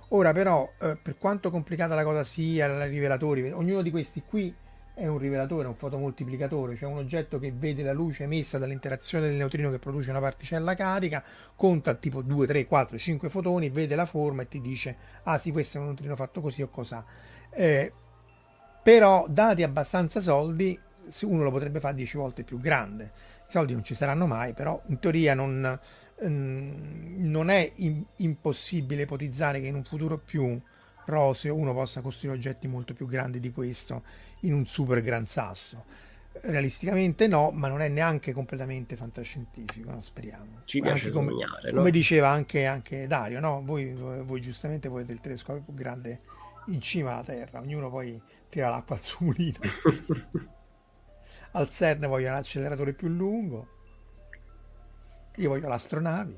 Ora però, eh, per quanto complicata la cosa sia, i rivelatori, ognuno di questi qui è un rivelatore, un fotomoltiplicatore, cioè un oggetto che vede la luce emessa dall'interazione del neutrino che produce una particella carica, conta tipo 2, 3, 4, 5 fotoni, vede la forma e ti dice, ah sì, questo è un neutrino fatto così o cos'ha. Eh, però, dati abbastanza soldi, uno lo potrebbe fare 10 volte più grande. I soldi non ci saranno mai, però in teoria non non è impossibile ipotizzare che in un futuro più roseo uno possa costruire oggetti molto più grandi di questo in un super gran sasso. Realisticamente no, ma non è neanche completamente fantascientifico, no? speriamo. Ci piace come, sognare, no? come diceva anche, anche Dario, no? voi, voi, giustamente volete il telescopio più grande in cima alla Terra, ognuno poi tira l'acqua al suo mulino. al CERN voglio un acceleratore più lungo io voglio l'astronavi.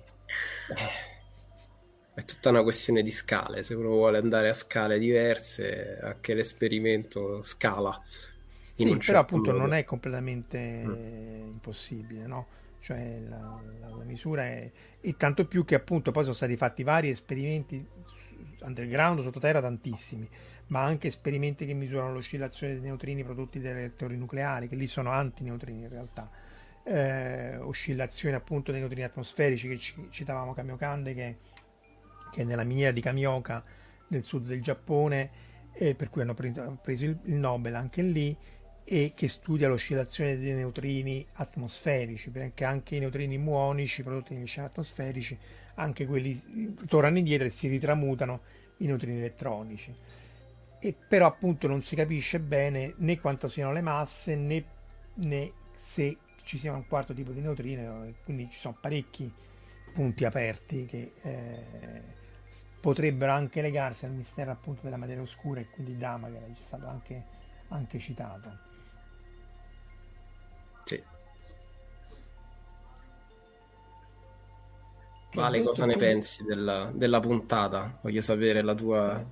È tutta una questione di scale. Se uno vuole andare a scale diverse, anche l'esperimento scala. Sì, però certo appunto modo. non è completamente mm. impossibile, no? Cioè la, la, la misura è... E tanto più che appunto poi sono stati fatti vari esperimenti underground, sottoterra, tantissimi, ma anche esperimenti che misurano l'oscillazione dei neutrini prodotti dai reattori nucleari, che lì sono antineutrini in realtà eh, oscillazioni appunto dei neutrini atmosferici che ci, citavamo Kamiokande che, che è nella miniera di Kamioka nel sud del Giappone e per cui hanno preso il, il Nobel anche lì e che studia l'oscillazione dei neutrini atmosferici perché anche i neutrini muonici prodotti negli oceani atmosferici anche quelli tornano indietro e si ritramutano in neutrini elettronici. E però appunto non si capisce bene né quanto siano le masse né, né se ci sia un quarto tipo di neutrino, quindi ci sono parecchi punti aperti che eh, potrebbero anche legarsi al mistero appunto della materia oscura e quindi Dama che è stato anche, anche citato. Sì. Vale, cosa ne pensi della, della, puntata? Voglio sapere la tua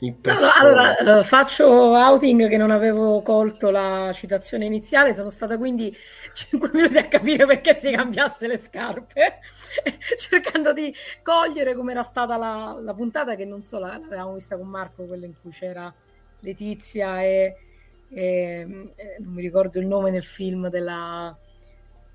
impressione. Allora, allora, faccio outing che non avevo colto la citazione iniziale, sono stata quindi 5 minuti a capire perché si cambiasse le scarpe, cercando di cogliere com'era stata la, la puntata che non so, l'avevamo vista con Marco, quella in cui c'era Letizia e, e, e non mi ricordo il nome nel film della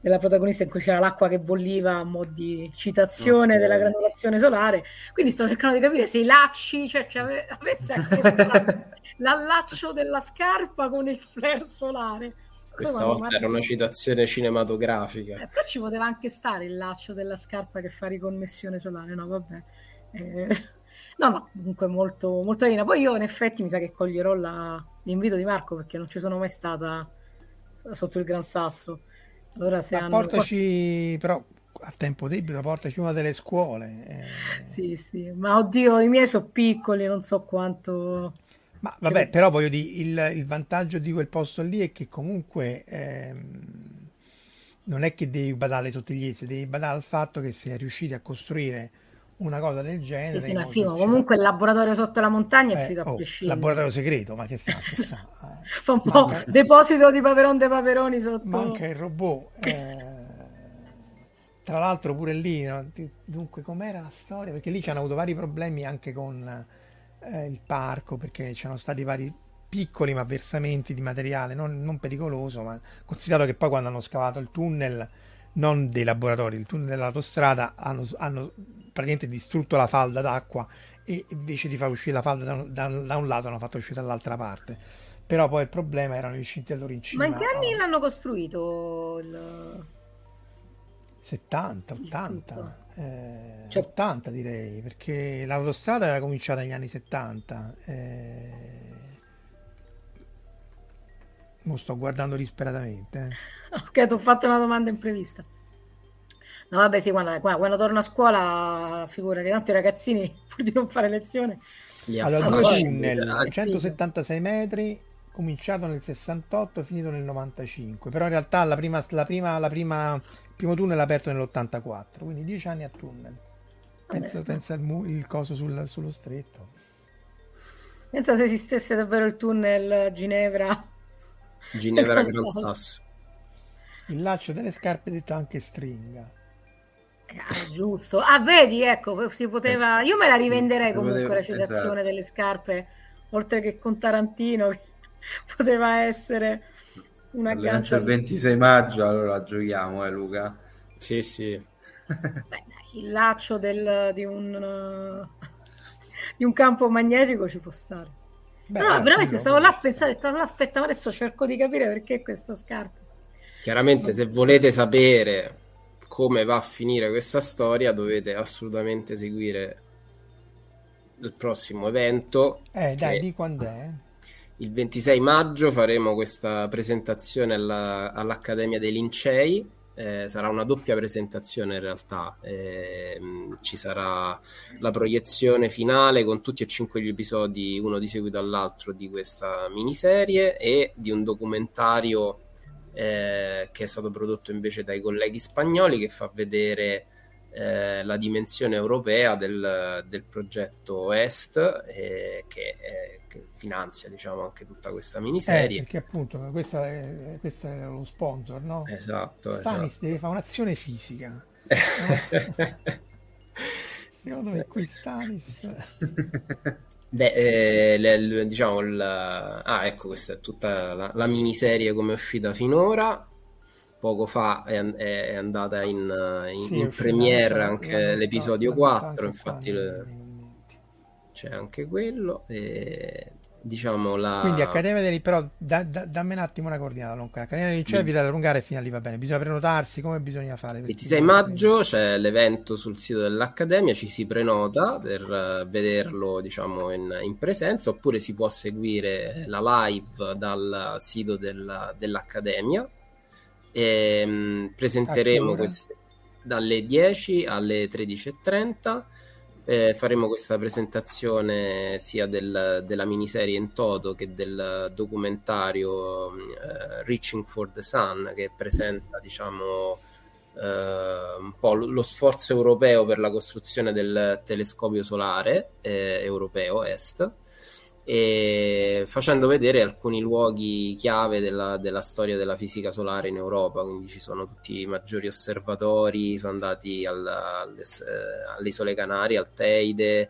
della protagonista in cui c'era l'acqua che bolliva a mo' di citazione okay. della granulazione solare. Quindi sto cercando di capire se i lacci, cioè, cioè avesse l'allaccio della scarpa con il flare solare. Questa volta era una citazione cinematografica. Eh, però ci poteva anche stare il laccio della scarpa che fa riconnessione solare, no? Vabbè. Eh, no, no, comunque molto, molto carina. Poi io in effetti mi sa che coglierò la, l'invito di Marco perché non ci sono mai stata sotto il Gran Sasso allora se hanno... portaci però a tempo debito, portaci una delle scuole. Eh... Sì, sì, ma oddio, i miei sono piccoli, non so quanto... Ma vabbè, però voglio dire, il, il, vantaggio di quel posto lì è che comunque ehm, non è che devi badare sottigliezze, devi badare al fatto che si è riusciti a costruire una cosa del genere. Sì, sì, figo. Comunque il laboratorio sotto la montagna è eh, figo a oh, prescindere. Laboratorio segreto, ma che sta scherzando? Fa un po' manca... deposito di paperon de paperoni sotto. Manca il robot. Eh... Tra l'altro pure lì, no? dunque com'era la storia? Perché lì ci hanno avuto vari problemi anche con eh, il parco, perché c'erano stati vari piccoli ma versamenti di materiale non, non pericoloso, ma considerato che poi quando hanno scavato il tunnel non dei laboratori, il tunnel dell'autostrada hanno, hanno praticamente distrutto la falda d'acqua e invece di far uscire la falda da, da, da un lato l'hanno fatto uscire dall'altra parte. Però poi il problema erano i scintillori in cima. Ma in che anni l'hanno costruito? Il... 70, 80. Eh, cioè... 80 direi, perché l'autostrada era cominciata negli anni 70. Eh... Mo sto guardando disperatamente. Eh. ok, ti ho fatto una domanda imprevista. No, vabbè, sì, quando, quando torno a scuola, figurati, tanti ragazzini, pur di non fare lezione. Allora, due tunnel, 176 metri, cominciato nel 68 e finito nel 95. Però in realtà la prima, la prima, la prima, il primo tunnel è aperto nell'84, quindi 10 anni a tunnel. Pensa, vabbè, pensa il, il, coso sul, sullo stretto. Pensa se esistesse davvero il tunnel Ginevra. Ginevra Gran Sasso. Il laccio delle scarpe detto anche stringa. Ah, giusto. Ah, vedi, ecco, si poteva... Io me la rivenderei comunque poteva... la citazione esatto. delle scarpe, oltre che con Tarantino, che poteva essere un aggancio. Il 26 maggio, allora giochiamo, eh Luca? Sì, sì. Beh, il laccio del, di, un, di un campo magnetico ci può stare. Beh, no, veramente stavo là a pensare, aspetta, ma adesso cerco di capire perché questa scarpa. Chiaramente, se volete sapere come va a finire questa storia dovete assolutamente seguire il prossimo evento. Eh, dai, di quando è? Il 26 maggio faremo questa presentazione alla, all'Accademia dei Lincei. Eh, sarà una doppia presentazione in realtà. Eh, ci sarà la proiezione finale con tutti e cinque gli episodi, uno di seguito all'altro, di questa miniserie e di un documentario eh, che è stato prodotto invece dai colleghi spagnoli che fa vedere eh, la dimensione europea del, del progetto Est eh, che, che, finanzia diciamo anche tutta questa miniserie eh, perché appunto questo è, questo è lo sponsor no? esatto Stanis esatto. deve fare un'azione fisica secondo me qui Stanis Beh, eh, le, le, diciamo, il, ah, ecco, questa è tutta la, la, miniserie come è uscita finora. Poco fa è, è andata in, in, sì, in premiere anche l'episodio 4, infatti c'è anche quello. E diciamo la... Quindi Accademia dei però da, da, dammi un attimo una coordinata Lonca. Accademia dei Lincei, Vita Lungare e fino a lì va bene. Bisogna prenotarsi, come bisogna fare? 26 maggio c'è l'evento sul sito dell'Accademia, ci si prenota per uh, vederlo diciamo in, in, presenza oppure si può seguire la live dal sito del, dell'Accademia e um, presenteremo queste dalle 10 alle 13.30 eh, faremo questa presentazione sia del, della miniserie in toto che del documentario eh, Reaching for the Sun che presenta diciamo eh, un po' lo sforzo europeo per la costruzione del telescopio solare eh, europeo est e facendo vedere alcuni luoghi chiave della, della, storia della fisica solare in Europa, quindi ci sono tutti i maggiori osservatori, sono andati al, alle, eh, alle, isole Canarie, al Teide,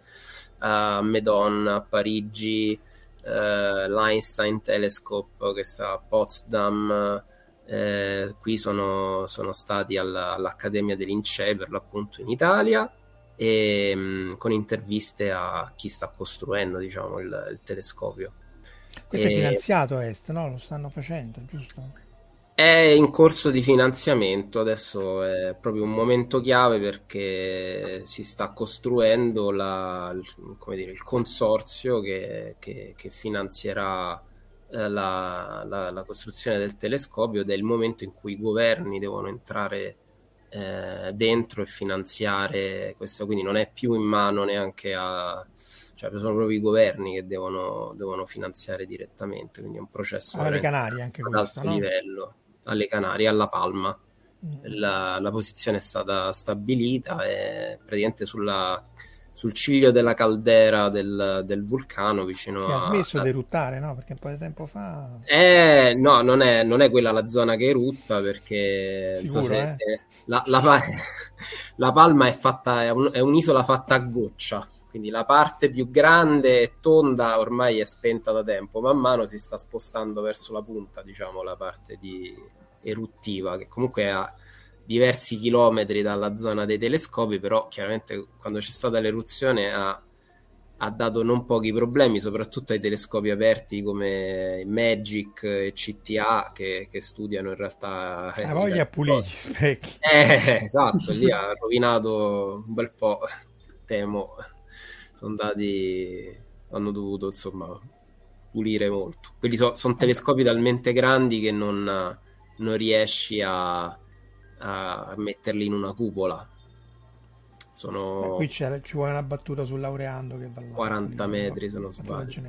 a Medon, a Parigi, eh, l'Einstein Telescope che sta a Potsdam, eh, qui sono, sono stati alla, all'Accademia dei Lincei per l'appunto in Italia e, mh, con interviste a chi sta costruendo diciamo, il, il telescopio. Questo e... è finanziato Est, no? Lo stanno facendo, giusto? È in corso di finanziamento, adesso è proprio un momento chiave perché si sta costruendo la, dire, il consorzio che, che, che finanzierà eh, la, la, la, costruzione del telescopio ed è il momento in cui i governi devono entrare eh, dentro e finanziare questo, quindi non è più in mano neanche a... cioè sono proprio i governi che devono, devono finanziare direttamente, quindi è un processo alle Canarie anche ad alto no? livello, alle Canarie, alla Palma. Mm. La, la, posizione è stata stabilita e praticamente sulla sul ciglio della caldera del, del vulcano vicino che a... ha smesso di eruttare, no? Perché un po' di tempo fa... Eh, no, non è, non è quella la zona che erutta perché... Sicuro, so se, eh? se la, la, la, Palma è, fatta, è, un, è, un'isola fatta a goccia, quindi la parte più grande e tonda ormai è spenta da tempo, man mano si sta spostando verso la punta, diciamo, la parte di eruttiva, che comunque ha diversi chilometri dalla zona dei telescopi, però chiaramente quando c'è stata l'eruzione ha, ha dato non pochi problemi, soprattutto ai telescopi aperti come Magic e CTA che, che studiano in realtà... La voglia puliti gli specchi. Eh, esatto, lì ha rovinato un bel po', temo, sono andati, hanno dovuto insomma pulire molto. Quelli so, sono telescopi talmente grandi che non, non riesci a a metterli in una cupola. Sono... Beh, qui ci vuole una battuta sul laureando che va là, 40 metri se non sbaglio.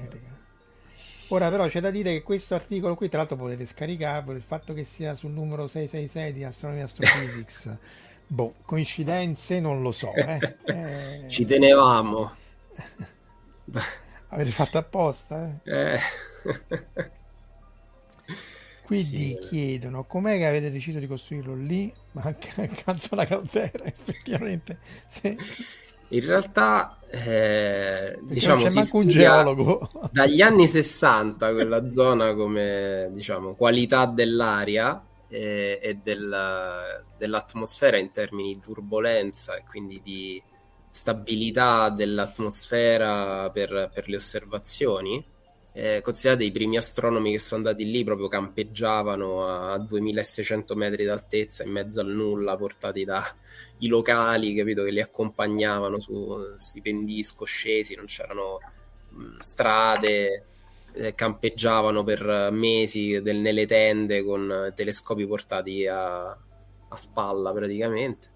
Ora però c'è da dire che questo articolo qui tra l'altro potete scaricarlo, il fatto che sia sul numero 666 di Astronomia Astrophysics, boh, coincidenze non lo so. Eh. Eh... Ci tenevamo. Avete fatto apposta? Eh? eh. Quindi sì, chiedono com'è che avete deciso di costruirlo lì, ma anche accanto alla caldera, effettivamente. Sì. In realtà, eh, diciamo, non c'è manco un geologo. Dagli anni 60 quella zona come diciamo, qualità dell'aria e, e del, dell'atmosfera in termini di turbolenza e quindi di stabilità dell'atmosfera per, per le osservazioni eh, considerate i primi astronomi che sono andati lì proprio campeggiavano a 2600 metri d'altezza in mezzo al nulla portati dai locali capito che li accompagnavano su stipendi scoscesi non c'erano mh, strade eh, campeggiavano per mesi del, nelle tende con telescopi portati a, a spalla praticamente.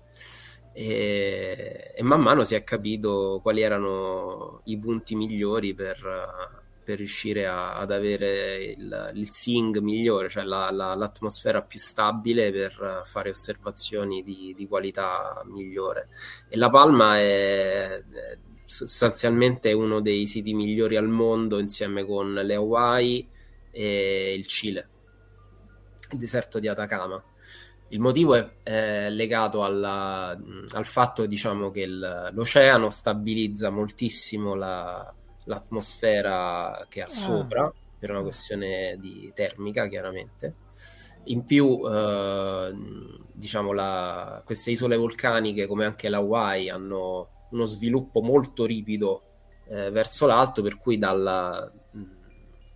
E, e, man mano si è capito quali erano i punti migliori per per riuscire a, ad avere il, il sing migliore, cioè la, la, l'atmosfera più stabile per fare osservazioni di, di, qualità migliore. E La Palma è, è sostanzialmente uno dei siti migliori al mondo insieme con le Hawaii e il Cile, il deserto di Atacama. Il motivo è, è legato alla, al fatto diciamo, che il, l'oceano stabilizza moltissimo la, l'atmosfera che ha ah. sopra, per una questione di termica chiaramente. In più, eh, diciamo, la, queste isole vulcaniche, come anche la Hawaii, hanno uno sviluppo molto ripido eh, verso l'alto, per cui dalla,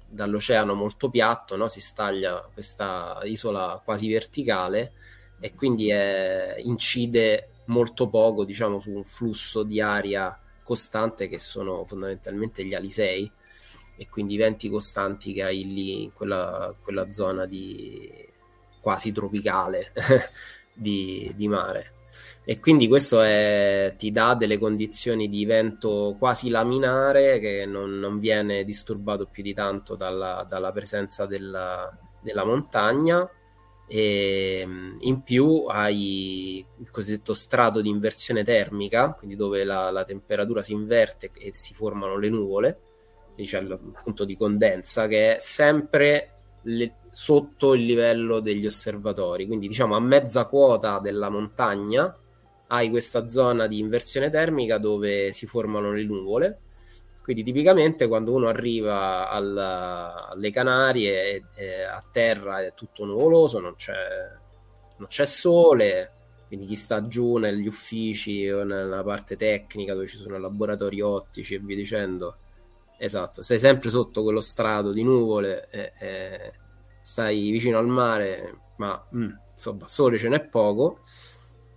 dall'oceano molto piatto, no? si staglia questa isola quasi verticale e quindi è, incide molto poco diciamo, su un flusso di aria costante che sono fondamentalmente gli alisei e quindi i venti costanti che hai lì in quella, quella zona di quasi tropicale di, di mare. E quindi questo è, ti dà delle condizioni di vento quasi laminare che non, non viene disturbato più di tanto dalla, dalla presenza della, della, montagna e in più hai il cosiddetto strato di inversione termica quindi dove la, la temperatura si inverte e si formano le nuvole c'è il punto di condensa che è sempre le, sotto il livello degli osservatori quindi diciamo a mezza quota della montagna hai questa zona di inversione termica dove si formano le nuvole. Quindi tipicamente quando uno arriva al, alle Canarie e, e a terra è tutto nuvoloso, non c'è, non c'è sole, quindi chi sta giù negli uffici o nella parte tecnica dove ci sono laboratori ottici e via dicendo, esatto, sei sempre sotto quello strato di nuvole, e, e stai vicino al mare, ma mm, insomma, sole ce n'è poco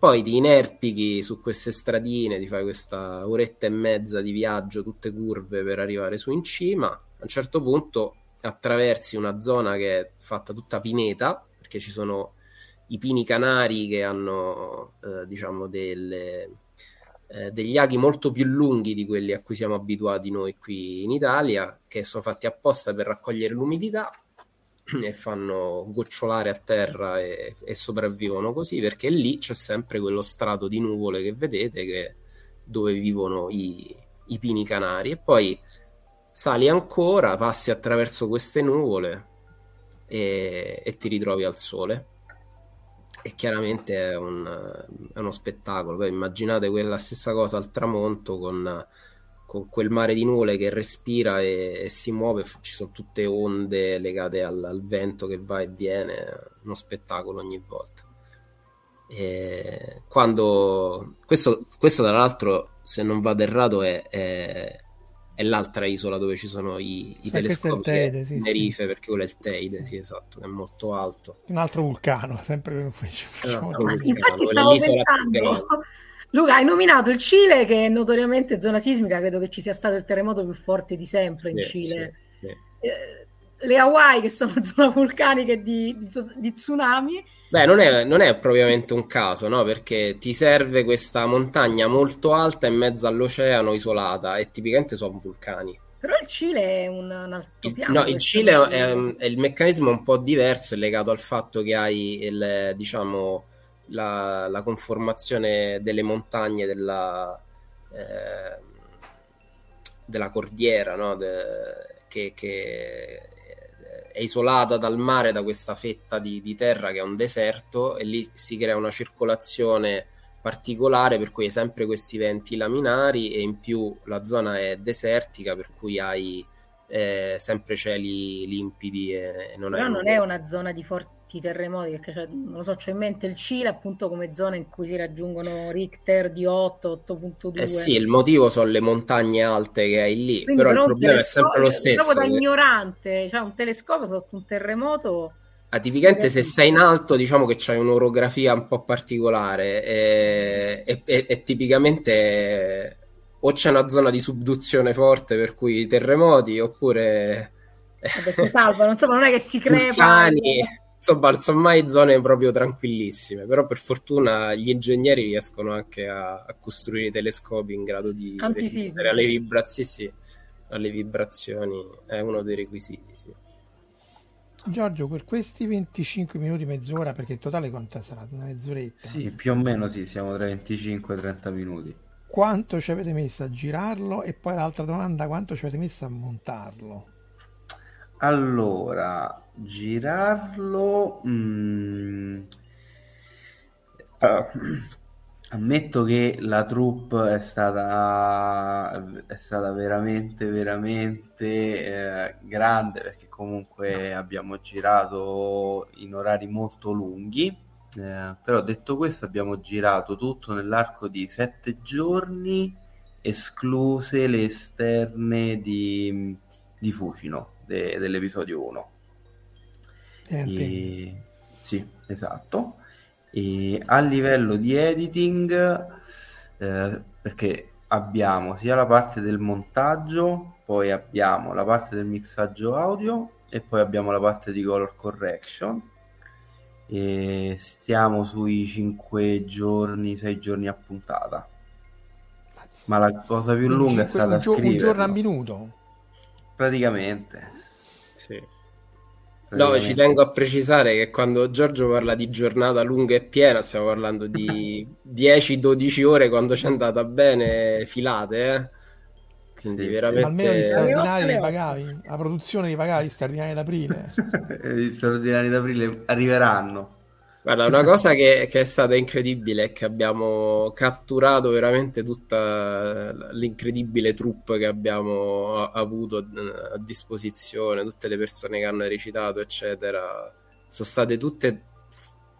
poi ti inerpichi su queste stradine, ti fai questa oretta e mezza di viaggio, tutte curve per arrivare su in cima. A un certo punto attraversi una zona che è fatta tutta pineta, perché ci sono i pini canari che hanno, eh, diciamo, delle, eh, degli aghi molto più lunghi di quelli a cui siamo abituati noi qui in Italia, che sono fatti apposta per raccogliere l'umidità e fanno gocciolare a terra e, e, sopravvivono così perché lì c'è sempre quello strato di nuvole che vedete che, dove vivono i, i pini canari e poi sali ancora, passi attraverso queste nuvole e, e ti ritrovi al sole e chiaramente è, un, è uno spettacolo. Poi immaginate quella stessa cosa al tramonto con con quel mare di nuvole che respira e, e si muove, ci sono tutte onde legate al, al, vento che va e viene, uno spettacolo ogni volta. E quando questo, questo, tra l'altro, se non vado errato, è, è, è l'altra isola dove ci sono i, i telescopi Teide, sì, Tenerife, sì. perché quello è il Teide, sì, esatto, che è molto alto. Un altro vulcano, sempre un altro vulcano, Infatti stavo pensando Luca, hai nominato il Cile che è notoriamente zona sismica, credo che ci sia stato il terremoto più forte di sempre in Cile. Sì, sì. Eh, le Hawaii che sono zona vulcanica di, di, di tsunami. Beh, non è, non è, propriamente un caso, no? Perché ti serve questa montagna molto alta in mezzo all'oceano, isolata, e tipicamente sono vulcani. Però il Cile è un, un altopiano. No, il Cile è, è, il meccanismo un po' diverso, è legato al fatto che hai il, diciamo, la, la conformazione delle montagne della, eh, della cordiera, no? De, che, che, è isolata dal mare da questa fetta di, di, terra che è un deserto e lì si crea una circolazione particolare per cui hai sempre questi venti laminari e in più la zona è desertica per cui hai eh, sempre cieli limpidi e non Però non è una zona di forte i terremoti, perché cioè, non lo so, c'ho in mente il Cile appunto come zona in cui si raggiungono Richter di 8, 8.2. Eh sì, il motivo sono le montagne alte che hai lì, Quindi, però, il problema è sempre lo stesso. Proprio da ignorante, cioè un telescopio sotto un terremoto... Ah, tipicamente se sei in alto diciamo che c'hai un'orografia un po' particolare e, e, e, e tipicamente o c'è una zona di subduzione forte per cui terremoti oppure... Vabbè, si salvano, insomma non è che si crepa... Vulcani, insomma, non sono mai zone proprio tranquillissime, però per fortuna gli ingegneri riescono anche a, a costruire telescopi in grado di resistere alle vibrazioni, sì, alle vibrazioni, è uno dei requisiti, sì. Giorgio, per questi 25 minuti, mezz'ora, perché in totale quanto sarà? Una mezz'oretta? Sì, più o meno sì, siamo tra 25 e 30 minuti. Quanto ci avete messo a girarlo? E poi l'altra domanda, quanto ci avete messo a montarlo? Allora, girarlo... Mm, allora, ammetto che la troupe è stata, è stata veramente, veramente eh, grande perché comunque abbiamo girato in orari molto lunghi. Eh, però detto questo abbiamo girato tutto nell'arco di sette giorni escluse le esterne di, di Fucino de- dell'episodio 1. E... Sì, esatto. E a livello di editing, eh, perché abbiamo sia la parte del montaggio, poi abbiamo la parte del mixaggio audio e poi abbiamo la parte di color correction. E stiamo sui 5 giorni, 6 giorni a puntata. Ma la cosa più lunga è stata un, gio- scrivere. un giorno a minuto. Praticamente. Sì. No, ci tengo a precisare che quando Giorgio parla di giornata lunga e piena, stiamo parlando di 10-12 ore quando ci è andata bene filate, eh? Quindi Sì, veramente... Almeno gli straordinari Alle li pagavi, la produzione li pagavi, gli straordinari d'aprile. Gli straordinari d'aprile arriveranno. Guarda, una cosa che, che è stata incredibile è che abbiamo catturato veramente tutta l'incredibile troupe che abbiamo avuto eh, a disposizione, tutte le persone che hanno recitato, eccetera. Sono state tutte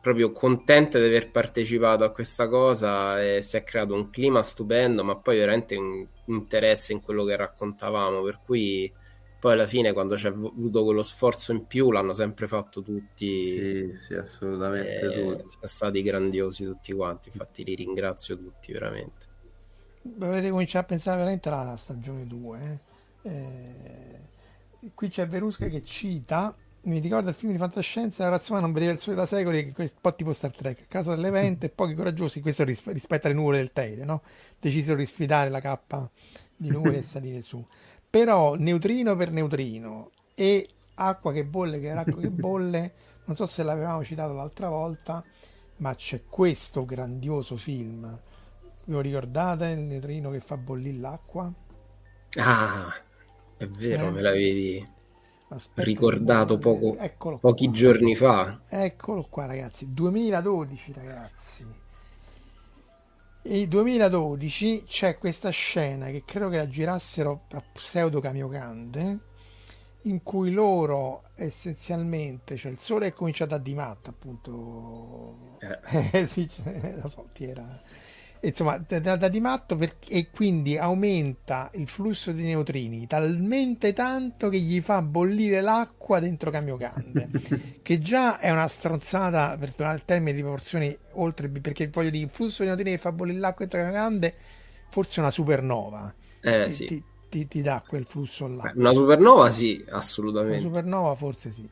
proprio contente di aver partecipato a questa cosa e si è creato un clima stupendo, ma poi veramente un interesse in quello che raccontavamo, per cui poi alla fine quando c'è avuto quello sforzo in più l'hanno sempre fatto tutti. Sì, sì, assolutamente Eh, tutti. sono stati grandiosi tutti quanti, infatti li ringrazio tutti veramente. Dovete cominciare a pensare veramente alla stagione 2. qui c'è Verusca che cita. Mi ricorda il film di fantascienza, la razza umana non vedeva il sole da secoli, un po' tipo Star Trek. A causa dell'evento e pochi coraggiosi, questo ris- rispetto alle nuvole del Teide, no? Decisero di sfidare la cappa di nuvole e salire su. Però neutrino per neutrino e acqua che bolle, che acqua che bolle, non so se l'avevamo citato l'altra volta, ma c'è questo grandioso film. Vi lo ricordate il neutrino che fa bollire l'acqua? Ah, è vero, Eh? me l'avevi Aspetta, ricordato poco, Eccolo pochi qua. giorni fa. Eccolo qua, ragazzi. 2012, ragazzi. E 2012 c'è questa scena che credo che la girassero a pseudo Kamiokande in cui loro essenzialmente, cioè il sole è cominciato a di matto, appunto. Eh, sì, cioè, lo so, ti era insomma da, da- di matto per- e quindi aumenta il flusso di neutrini talmente tanto che gli fa bollire l'acqua dentro Kamiokande che già è una stronzata per il termine di proporzioni oltre perché voglio dire il flusso di neutrini che fa bollire l'acqua dentro Kamiokande forse una supernova Eh ti, sì, ti- ti- ti dà quel flusso là una supernova sì, una assolutamente. supernova forse sì.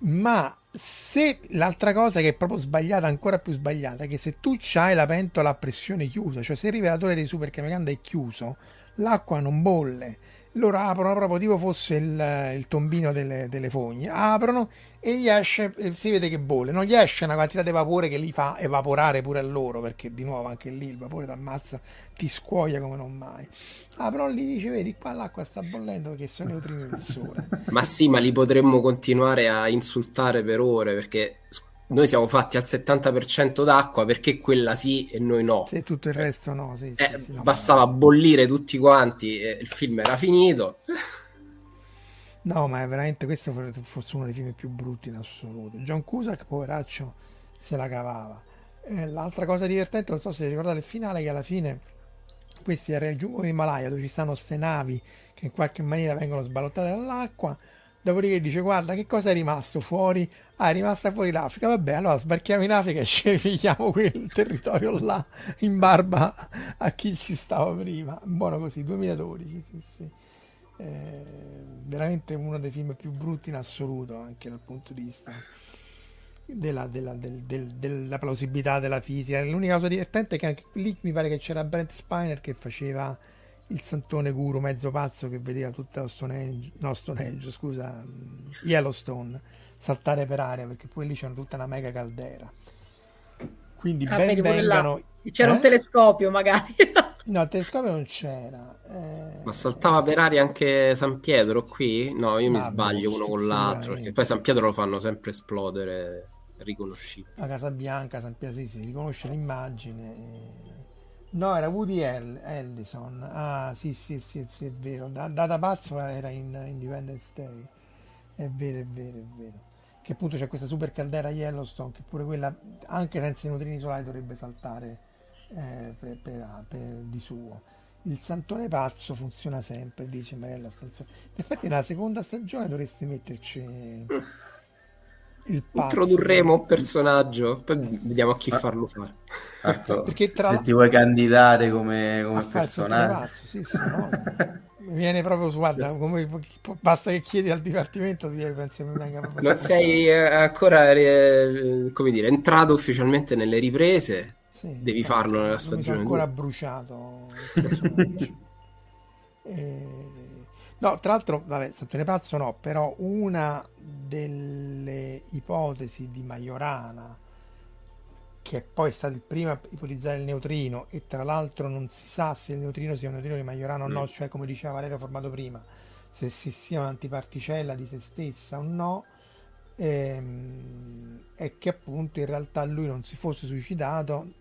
Ma se l'altra cosa che è proprio sbagliata, ancora più sbagliata, è che se tu hai la pentola a pressione chiusa, cioè se il rivelatore dei super Kamikanda è chiuso, l'acqua non bolle. Loro aprono proprio tipo fosse il, il tombino delle, delle fogne, aprono e gli esce, e si vede che bolle, non gli esce una quantità di vapore che li fa evaporare pure a loro, perché di nuovo anche lì il vapore ti ammazza, ti scuoia come non mai. Aprono lì, dice, vedi qua l'acqua sta bollendo perché sono neutrini del sole. Ma sì, ma li potremmo continuare a insultare per ore perché noi siamo fatti al 70% d'acqua perché quella sì e noi no. Se tutto il resto no, sì, Eh, sì, no. bastava bollire tutti quanti e il film era finito. No, ma è veramente questo for- forse uno dei film più brutti in assoluto. John Cusack, poveraccio, se la cavava. Eh, l'altra cosa divertente, non so se ricordate il finale, che alla fine questi raggiungono l'Himalaya dove ci stanno ste navi che in qualche maniera vengono sbalottate dall'acqua. Dopodiché dice: Guarda, che cosa è rimasto fuori? Ah, è rimasta fuori l'Africa. Vabbè, allora sbarchiamo in Africa e ci pigliamo quel territorio là in barba a chi ci stava prima. Buono così, 2012, sì, sì. Eh, veramente uno dei film più brutti in assoluto, anche dal punto di vista della, della- del- del- della plausibilità della fisica. L'unica cosa divertente è che anche lì mi pare che c'era Brent Spiner che faceva il santone guru mezzo pazzo che vedeva tutta Stonehenge, no Stonehenge, scusa, mm, Yellowstone saltare per aria perché poi lì c'era tutta una mega caldera. Quindi Ah, ben pure vengano... C'era Eh? un telescopio magari. No, il telescopio non c'era. eh, Ma saltava per aria anche San Pietro qui? No, io mi Ma sbaglio uno con l'altro, perché poi San Pietro lo fanno sempre esplodere, riconoscibile. la Casa Bianca, San Pietro, sì, si riconosce l'immagine. eh. No, era Woody Ellison. Ah, sì, sì, sì, sì, è vero. Da, Data Pazzo era in Independence Day. È vero, è vero, è vero. Che appunto c'è questa super caldera Yellowstone, che pure quella, anche senza i neutrini solari, dovrebbe saltare eh, per, per- per- di suo. il santone pazzo funziona sempre, dice Mariella Stanzoni. In effetti nella seconda stagione dovresti metterci il pazzo. Introdurremo un personaggio, poi vediamo a chi Ah. farlo fare. Ecco, Perché tra se ti vuoi candidare come, come personaggio. pazzo, sì, sì, no? Mi viene proprio su, guarda, come, basta che chiedi al dipartimento, ti penso che mi venga proprio Non sei eh, ancora, eh, come dire, entrato ufficialmente nelle riprese, Sì, devi infatti, farlo nella non mi sono stagione ancora 2. bruciato personaggio. Eh, no, tra l'altro, vabbè, Santone Pazzo no, però una delle ipotesi di Majorana, che poi è stato il primo a ipotizzare il neutrino, e tra l'altro non si sa se il neutrino sia un neutrino di Majorana o no, Mm. cioè come diceva Valerio formato prima, se si sia un'antiparticella di se stessa o no, ehm, è che appunto in realtà lui non si fosse suicidato,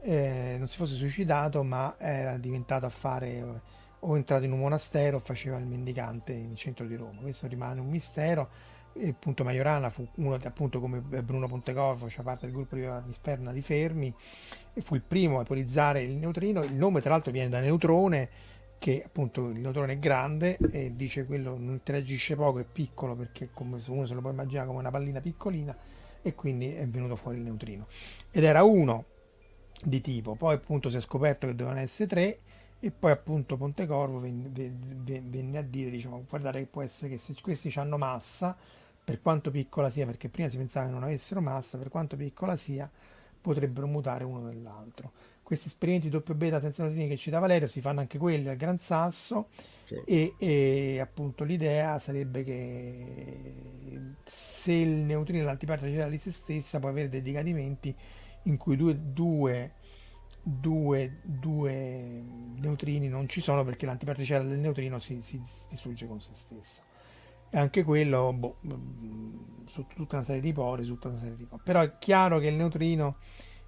eh, non si fosse suicidato, ma era diventato a fare eh, o entrato in un monastero o faceva il mendicante in centro di Roma. Questo rimane un mistero. E appunto Majorana fu uno appunto come Bruno Pontecorvo, faceva parte del gruppo di Sperna di Fermi e fu il primo a ipotizzare il neutrino. Il nome tra l'altro viene da neutrone, che appunto il neutrone è grande e dice quello non interagisce poco, è piccolo perché come uno se lo può immaginare come una pallina piccolina e quindi è venuto fuori il neutrino. Ed era uno di tipo, poi appunto si è scoperto che dovevano essere tre e poi appunto Pontecorvo venne, venne- venne a dire, diciamo, guardate che può essere che se questi hanno massa, per quanto piccola sia, perché prima si pensava che non avessero massa, per quanto piccola sia, potrebbero mutare uno nell'altro. Questi esperimenti doppio beta senza neutrini che cita Valerio si fanno anche quelli al Gran Sasso Sì. e, e appunto l'idea sarebbe che se il neutrino è l'antiparticella di se stessa può avere dei decadimenti in cui due, due, due, due neutrini non ci sono perché l'antiparticella del neutrino si, si distrugge con se stesso. E anche quello, boh, mm, su tutta una serie di ipotesi, su tutta una serie di ipotesi. Però è chiaro che il neutrino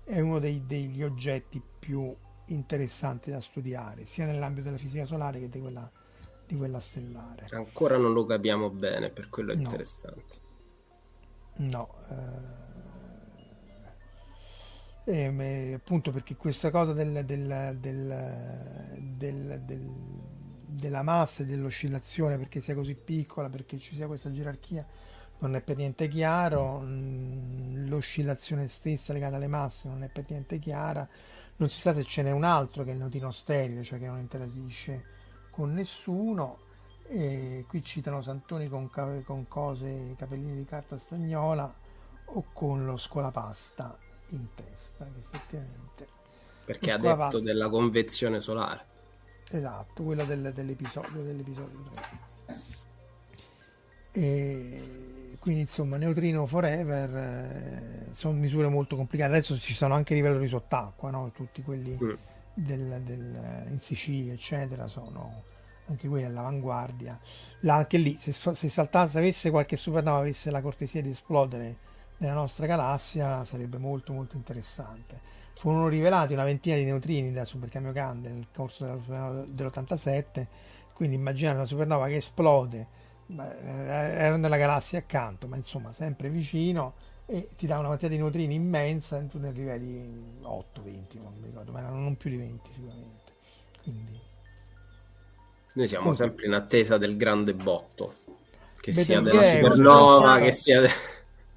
è uno dei- degli oggetti più interessanti da studiare, sia nell'ambito della fisica solare che di quella, di quella stellare. Ancora non lo capiamo bene, per quello è No. interessante. No, eh, eh, appunto perché questa cosa del- del- del- del- della massa e dell'oscillazione, perché sia così piccola, perché ci sia questa gerarchia, non è per niente chiaro. Mm, L'oscillazione stessa legata alle masse non è per niente chiara. Non si sa se ce n'è un altro che è il neutrino sterile, cioè che non interagisce con nessuno. E qui citano Santoni con, con cose, capellini di carta stagnola o con lo scolapasta in testa, effettivamente. Perché ha detto della convezione solare. Esatto, quello del- dell'episodio, dell'episodio 3. E quindi insomma, neutrino forever eh, sono misure molto complicate. Adesso ci sono anche i rivelatori sott'acqua, no? tutti quelli Mm. del- del- in Sicilia, eccetera, sono anche quelli all'avanguardia. Là, anche lì, se, se saltasse, avesse qualche supernova, avesse la cortesia di esplodere nella nostra galassia, sarebbe molto molto interessante. Furono rivelati una ventina di neutrini da supercambio Cande nel corso della supernova dell'87, quindi immaginare una supernova che esplode, eh, era nella galassia accanto, ma insomma sempre vicino e ti dà una quantità di neutrini immensa tu ne riveli 8, 20, non mi ricordo, ma erano non più di 20 sicuramente. Quindi Noi siamo Comunque. sempre in attesa del grande botto, che sia della Betelgeuse, supernova, fatto- che sia...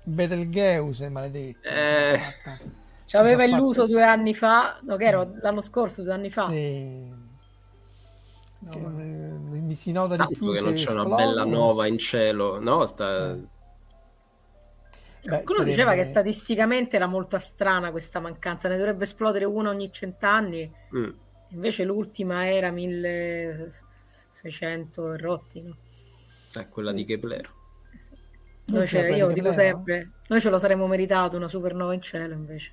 Betelgeuse, maledetto. Eh. Ci aveva illuso fatto- due anni fa, no, che ero l'anno scorso, due anni fa. Sì. No, Che, eh, mi si nota di più che non c'è una esplodono. bella nova in cielo. Una volta... Eh. Beh, Qualcuno sarebbe- diceva che statisticamente era molto strana questa mancanza, ne dovrebbe esplodere una ogni cent'anni, Mm. invece l'ultima era 1600 e rotti. no? È quella di Kepler. Noi L'ultima ce- io di dico sempre, noi ce lo saremmo meritato una supernova in cielo invece.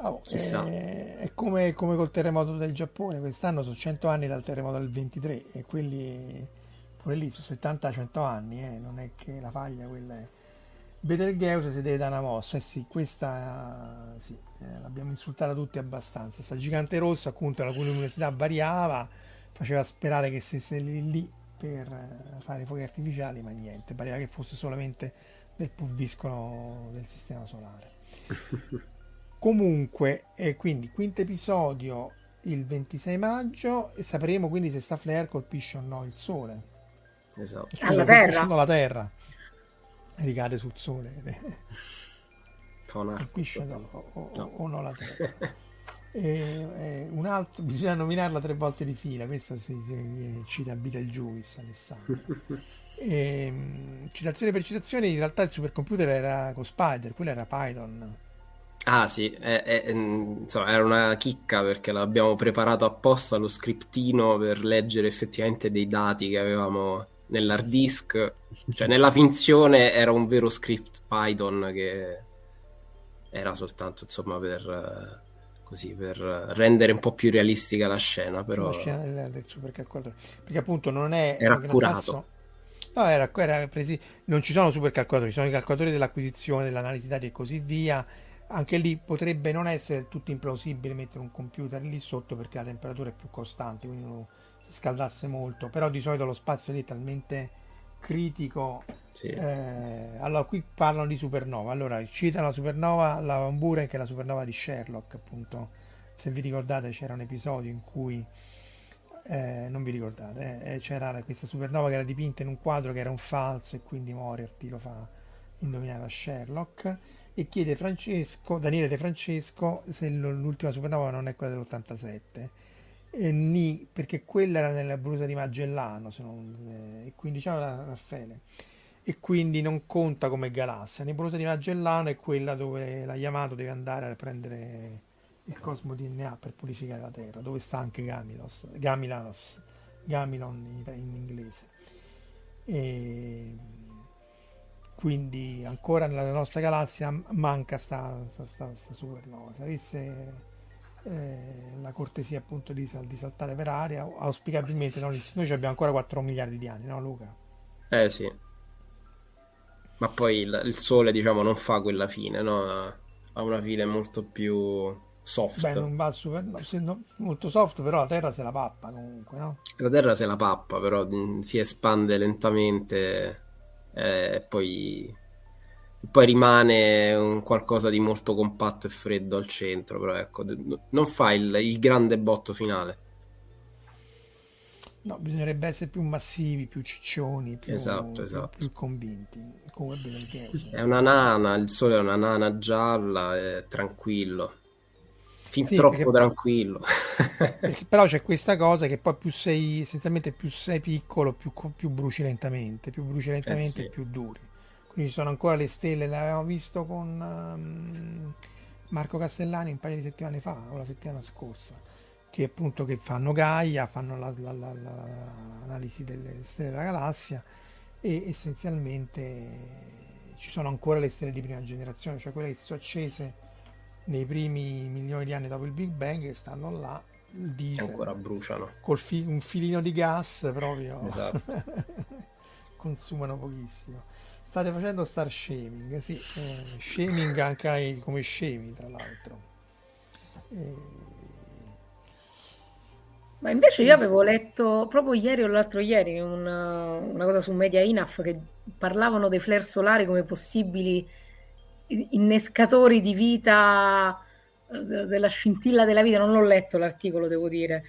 Oh, Chissà. eh, è come, come col terremoto del Giappone, quest'anno sono 100 anni dal terremoto del 23 e quelli pure lì sono 70-100 anni, eh, non è che la faglia quella è. Betelgeuse si deve dare una mossa, eh sì, questa sì, eh, l'abbiamo insultata tutti abbastanza. Sta gigante rossa, appunto, la cui luminosità variava, faceva sperare che stesse lì, lì per eh, fare i fuochi artificiali, ma niente, pareva che fosse solamente del pulviscolo del sistema solare. Comunque, eh, quindi, quinto episodio il 26 maggio e sapremo quindi se sta flare colpisce o no il Sole. Esatto. Scusa, Alla colpisce Terra? no la Terra. Ricade sul Sole. Colpisce o no, o, No. o no la Terra. E, e un altro, bisogna nominarla tre volte di fila, questo si, si- cita Beetlejuice Alessandro. E, mh, citazione per citazione, in realtà il supercomputer era con Spider, quello era Python. Ah sì, è- è- mm, insomma, era una chicca perché l'abbiamo preparato apposta lo scriptino per leggere effettivamente dei dati che avevamo nell'hard disk. Cioè, nella finzione era un vero script Python che era soltanto, insomma, per, eh, così, per rendere un po' più realistica la scena, però... sulla scena del, supercalcolatore. Perché appunto non è Era Gran curato. Sasso- No, era, era presi- non ci sono supercalcolatori, ci sono i calcolatori dell'acquisizione, dell'analisi dati e così via. Anche lì potrebbe non essere del tutto implausibile mettere un computer lì sotto perché la temperatura è più costante, quindi uno si scaldasse molto, però di solito lo spazio lì è talmente critico. Sì. eh, allora, qui parlano di supernova. Allora, citano la supernova, la Van Buren, che è la supernova di Sherlock, appunto. Se vi ricordate, c'era un episodio in cui eh, non vi ricordate, eh, c'era questa supernova che era dipinta in un quadro che era un falso e quindi Moriarty lo fa indovinare a Sherlock e chiede Francesco, Daniele De Francesco se l'ultima supernova non è quella dell'87 e ni, perché quella era nella brusa di Magellano non, eh, e quindi diciamo era Raffaele e quindi non conta come galassia. Nebulosa di Magellano è quella dove la Yamato deve andare a prendere il cosmo DNA per purificare la Terra, dove sta anche Gamilos, Gamilos, Gamilon in, in inglese. E quindi ancora nella nostra galassia manca sta, sta, sta- sta supernova. Se avesse eh, la cortesia appunto di, di saltare per aria, auspicabilmente noi, noi abbiamo ancora 4 miliardi di anni, no Luca? Eh sì. Ma poi il, il sole, diciamo, non fa quella fine, no? Ha una fine molto più soft. Beh, non va super, no, no- molto soft, però la Terra se la pappa comunque, no? La Terra se la pappa, però mm, si espande lentamente eh, poi, poi rimane un qualcosa di molto compatto e freddo al centro, però ecco, non fa il, il grande botto finale. No, bisognerebbe essere più massivi, più ciccioni, più, Esatto, esatto. più convinti. Come. È una nana, il sole è una nana gialla, è tranquillo. Fin Sì, troppo perché- tranquillo. Perché però c'è questa cosa che poi più sei, essenzialmente più sei piccolo, più, più bruci lentamente, più bruci lentamente Eh sì. più duri. Quindi ci sono ancora le stelle, l'avevamo visto con ehm, Marco Castellani un paio di settimane fa, o la settimana scorsa, che appunto che fanno Gaia, fanno la- la- la- la- l'analisi delle stelle della galassia e essenzialmente ci sono ancora le stelle di prima generazione, cioè quelle che si sono accese nei primi milioni di anni dopo il Big Bang che stanno là, il diesel, ancora bruciano. col fi- un filino di gas proprio Esatto. consumano pochissimo. State facendo star shaming, sì, eh, shaming anche ai- come scemi tra l'altro. Eh, Ma invece io avevo letto proprio ieri o l'altro ieri una, una cosa su Media Inaf che parlavano dei flare solari come possibili innescatori di vita, eh, della scintilla della vita. Non l'ho letto l'articolo, devo dire.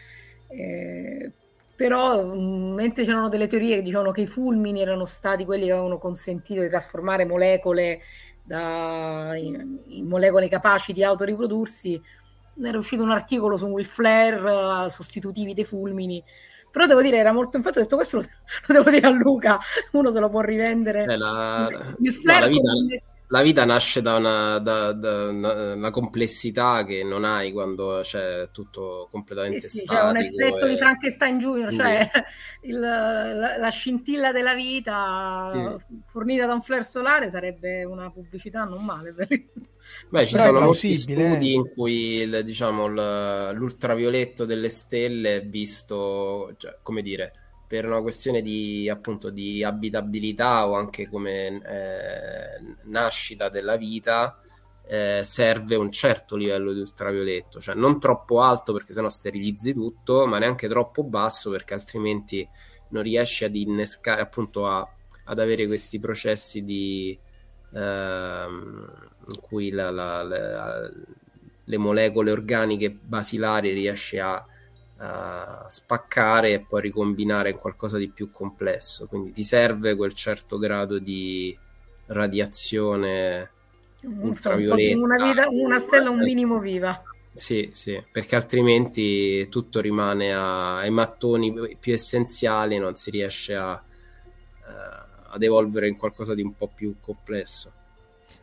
Eh, però mh, mentre c'erano delle teorie che dicevano che i fulmini erano stati quelli che avevano consentito di trasformare molecole da, in, in molecole capaci di autoriprodursi, era uscito un articolo su il flare eh, sostitutivi dei fulmini. Però devo dire, era molto. Infatti, ho detto questo lo, lo devo dire a Luca. Uno se lo può rivendere. Eh, la, il no, flare la vita, come- la vita nasce da una, da- da una- una complessità che non hai quando c'è tutto completamente Sì, sì, c'è un statico effetto e- di Frankenstein Junior, Quindi- cioè il- la, la scintilla della vita Mm. fornita da un flare solare sarebbe una pubblicità non male. per- Beh, ci Però sono molti plausibile, studi eh. in cui il- diciamo, l'ultravioletto delle stelle è visto, cioè, come dire, per una questione di, appunto, di abitabilità o anche come eh, nascita della vita, eh, serve un certo livello di ultravioletto, cioè non troppo alto perché sennò sterilizzi tutto, ma neanche troppo basso perché altrimenti non riesci ad innescare, appunto, a- ad avere questi processi di ehm, in cui la- la- la- le molecole organiche basilari riesce a, a spaccare e poi ricombinare in qualcosa di più complesso. Quindi ti serve quel certo grado di radiazione ultravioletta. Una, vita, una stella un minimo viva. Sì, sì, perché altrimenti tutto rimane a, ai mattoni più essenziali non si riesce a, uh, ad evolvere in qualcosa di un po' più complesso.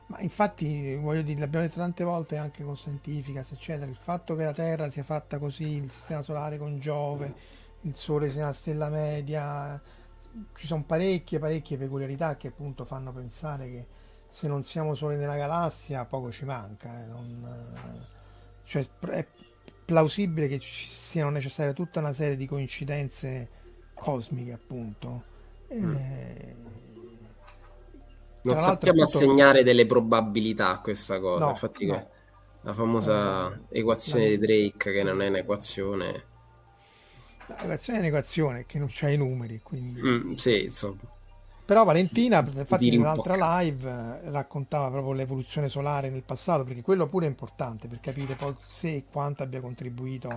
Ma infatti, voglio dire, l'abbiamo detto tante volte anche con Scientificas, eccetera, il fatto che la Terra sia fatta così, il sistema solare con Giove, il Sole sia una stella media, ci sono parecchie, parecchie peculiarità che appunto fanno pensare che se non siamo soli nella galassia poco ci manca. Eh, non, cioè, è plausibile che ci siano necessarie tutta una serie di coincidenze cosmiche, appunto. Mm. Eh, non sappiamo appunto... assegnare delle probabilità a questa cosa. No, Infatti, no. la famosa no, equazione la... di Drake, che non è un'equazione. L'equazione è un'equazione che non c'ha i numeri, quindi... Mm, sì, insomma. Però Valentina, infatti in un'altra live eh, raccontava proprio l'evoluzione solare nel passato, perché quello pure è importante per capire poi se e quanto abbia contribuito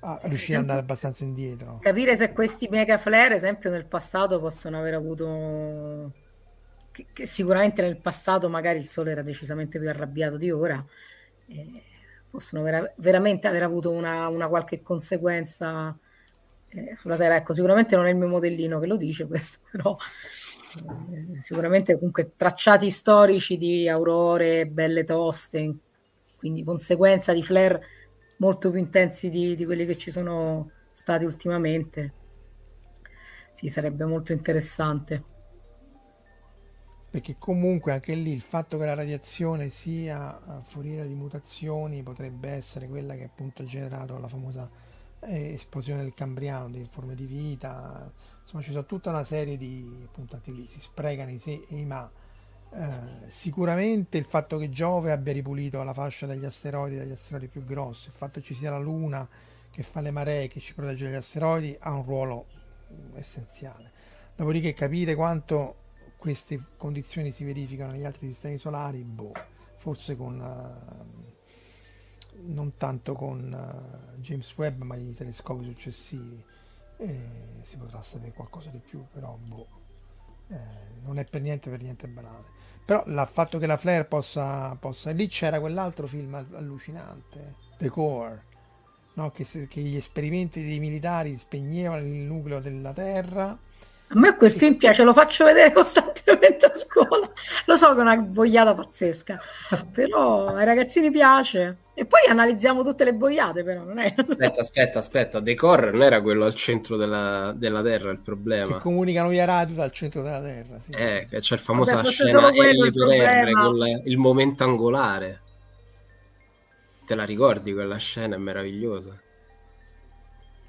a riuscire ad andare abbastanza indietro. Capire se questi mega flare, esempio, nel passato possono aver avuto... Che, che sicuramente nel passato magari il Sole era decisamente più arrabbiato di ora, eh, possono vera- veramente aver avuto una, una qualche conseguenza eh, sulla Terra. Ecco, sicuramente non è il mio modellino che lo dice questo, però eh, sicuramente comunque tracciati storici di aurore belle toste, quindi conseguenza di flare molto più intensi di, di quelli che ci sono stati ultimamente. Sì, sarebbe molto interessante. Perché comunque anche lì il fatto che la radiazione sia foriera di mutazioni potrebbe essere quella che appunto ha generato la famosa eh, esplosione del cambriano, di forme di vita, insomma ci sono tutta una serie di appunto anche lì si sprecano i se e i ma. Eh, sicuramente il fatto che Giove abbia ripulito la fascia degli asteroidi dagli asteroidi più grossi il fatto che ci sia la Luna che fa le maree che ci protegge dagli asteroidi ha un ruolo mm, essenziale. Dopodiché capire quanto queste condizioni si verificano negli altri sistemi solari boh, forse con uh, non tanto con uh, James Webb ma i telescopi successivi e si potrà sapere qualcosa di più, però boh, eh, non è per niente, per niente banale. Però il fatto che la Flare possa, possa... Lì c'era quell'altro film allucinante, The Core, no? che, se, che gli esperimenti dei militari spegnevano il nucleo della Terra a me quel film piace, lo faccio vedere costantemente a scuola. Lo so che è una boiata pazzesca, però ai ragazzini piace. E poi analizziamo tutte le boiate, però non è. Aspetta, aspetta, aspetta. Decor non era quello al centro della, della Terra il problema. Che comunicano via radio dal centro della Terra. Sì. Eh, c'è il famosa Vabbè, scena L per R con la, il momento angolare. Te la ricordi quella scena? È meravigliosa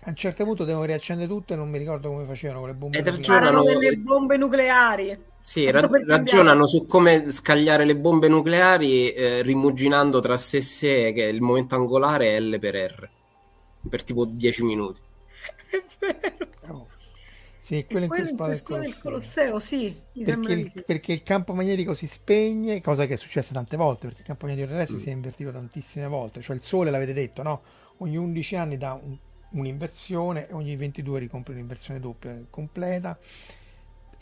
a un certo punto devo riaccendere tutto e non mi ricordo come facevano con le bombe Ed ragionano delle bombe nucleari. Sì, ra- ragionano su come scagliare le bombe nucleari eh, rimuginando tra sé e sé che il momento angolare è L per R per tipo 10 minuti. È vero. Oh. Sì, quello in cui esplode il Colosseo. Colosseo sì, perché il, perché, il, campo magnetico si spegne, cosa che è successa tante volte, perché il campo magnetico terrestre mm. si è invertito tantissime volte, cioè il Sole, l'avete detto, no? Ogni 11 anni dà un un'inversione e ogni 22 ricompie un'inversione doppia completa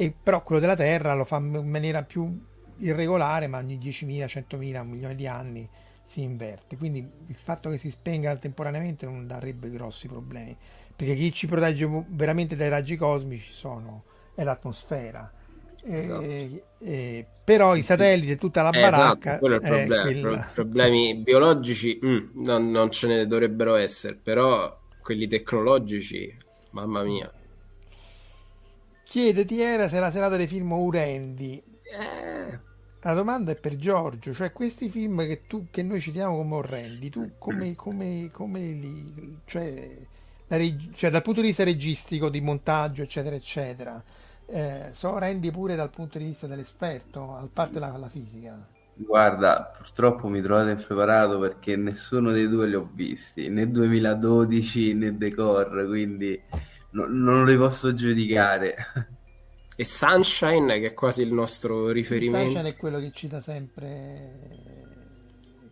e però quello della Terra lo fa in maniera più irregolare ma ogni 10.000, 100.000, un milione di anni si inverte quindi il fatto che si spenga temporaneamente non darebbe grossi problemi perché chi ci protegge veramente dai raggi cosmici sono, è l'atmosfera esatto. eh, eh, però i satelliti e tutta la eh, baracca esatto, il problema. Quella... problemi biologici mm, non, non ce ne dovrebbero essere però quelli tecnologici, mamma mia. Chiede Tiera se la serata dei film orrendi. Eh. La domanda è per Giorgio, cioè questi film che, tu, che noi citiamo come orrendi, tu come, come, come li... Cioè, reg- cioè, dal punto di vista registico, di montaggio, eccetera, eccetera, eh, sono orrendi pure dal punto di vista dell'esperto, a parte la, la fisica? Guarda, purtroppo mi trovate impreparato perché nessuno dei due li ho visti, né 2012 né Decor, quindi no, non li posso giudicare. E Sunshine, che è quasi il nostro riferimento. Sunshine è quello che cita sempre.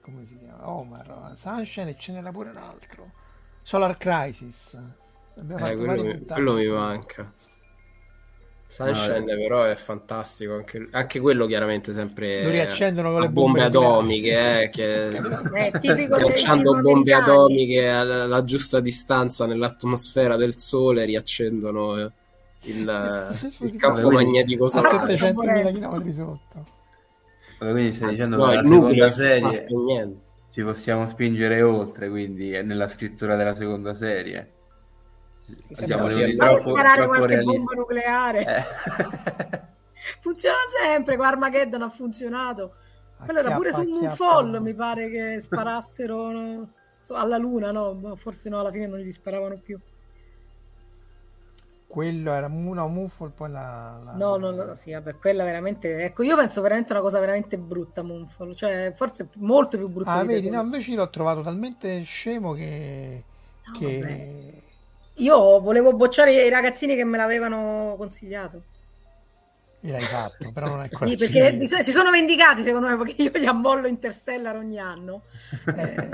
Come si chiama? Omar, Sunshine e ce n'era pure un altro. Solar Crisis. Abbiamo eh, quello, mi, quello mi manca. Sunshine no, però è fantastico, anche, anche, quello chiaramente sempre lo riaccendono con le bombe, bombe atomiche, eh, che eh, lanciando bombe atomiche alla, giusta distanza nell'atmosfera del Sole riaccendono eh, il, il campo magnetico solare a 700.000 km sotto. Quindi stai dicendo no, che la seconda serie ci possiamo spingere oltre, quindi nella scrittura della seconda serie. Sì, Siamo venuti troppo, sparare troppo qualche realisti. bomba nucleare. Eh. Funziona sempre, con Armageddon ha funzionato. Quello era pure su Moonfall, mi pare che sparassero alla luna, no? Forse no, alla fine non gli sparavano più. Quello era una Moonfall, poi la, la... No, no, no, sì, vabbè, quella veramente... Ecco, io penso veramente una cosa veramente brutta Moonfall, cioè forse molto più brutta. Ah, vedi, no, invece l'ho trovato talmente scemo che... No, che... Io volevo bocciare i ragazzini che me l'avevano consigliato. L'hai fatto, però non è quello. sì, perché si sono vendicati secondo me perché io gli ammollo Interstellar ogni anno. Eh,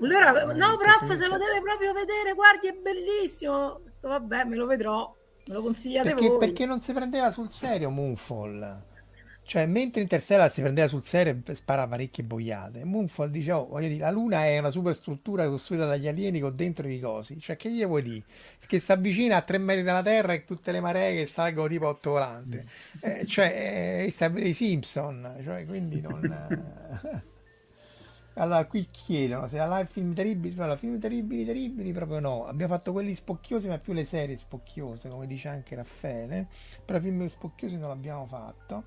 allora, no, prof, se lo deve proprio vedere, guardi, è bellissimo. Vabbè, me lo vedrò. Me lo consigliate perché, voi. Perché non si prendeva sul serio Moonfall. Cioè, mentre Interstellar si prendeva sul serio e sparava parecchie boiate, Moonfall dice, oh, voglio dire, la Luna è una superstruttura costruita dagli alieni con dentro i cosi. Cioè, che gli vuoi dire? Che si avvicina a tre metri dalla Terra e tutte le maree che salgono tipo a otto volante. Eh, cioè, eh, i Simpson, cioè, quindi non... Allora, qui chiedono se la live film terribili, allora, film terribili, terribili, proprio no. Abbiamo fatto quelli spocchiosi, ma più le serie spocchiose, come dice anche Raffaele. Però film spocchiosi non l'abbiamo fatto.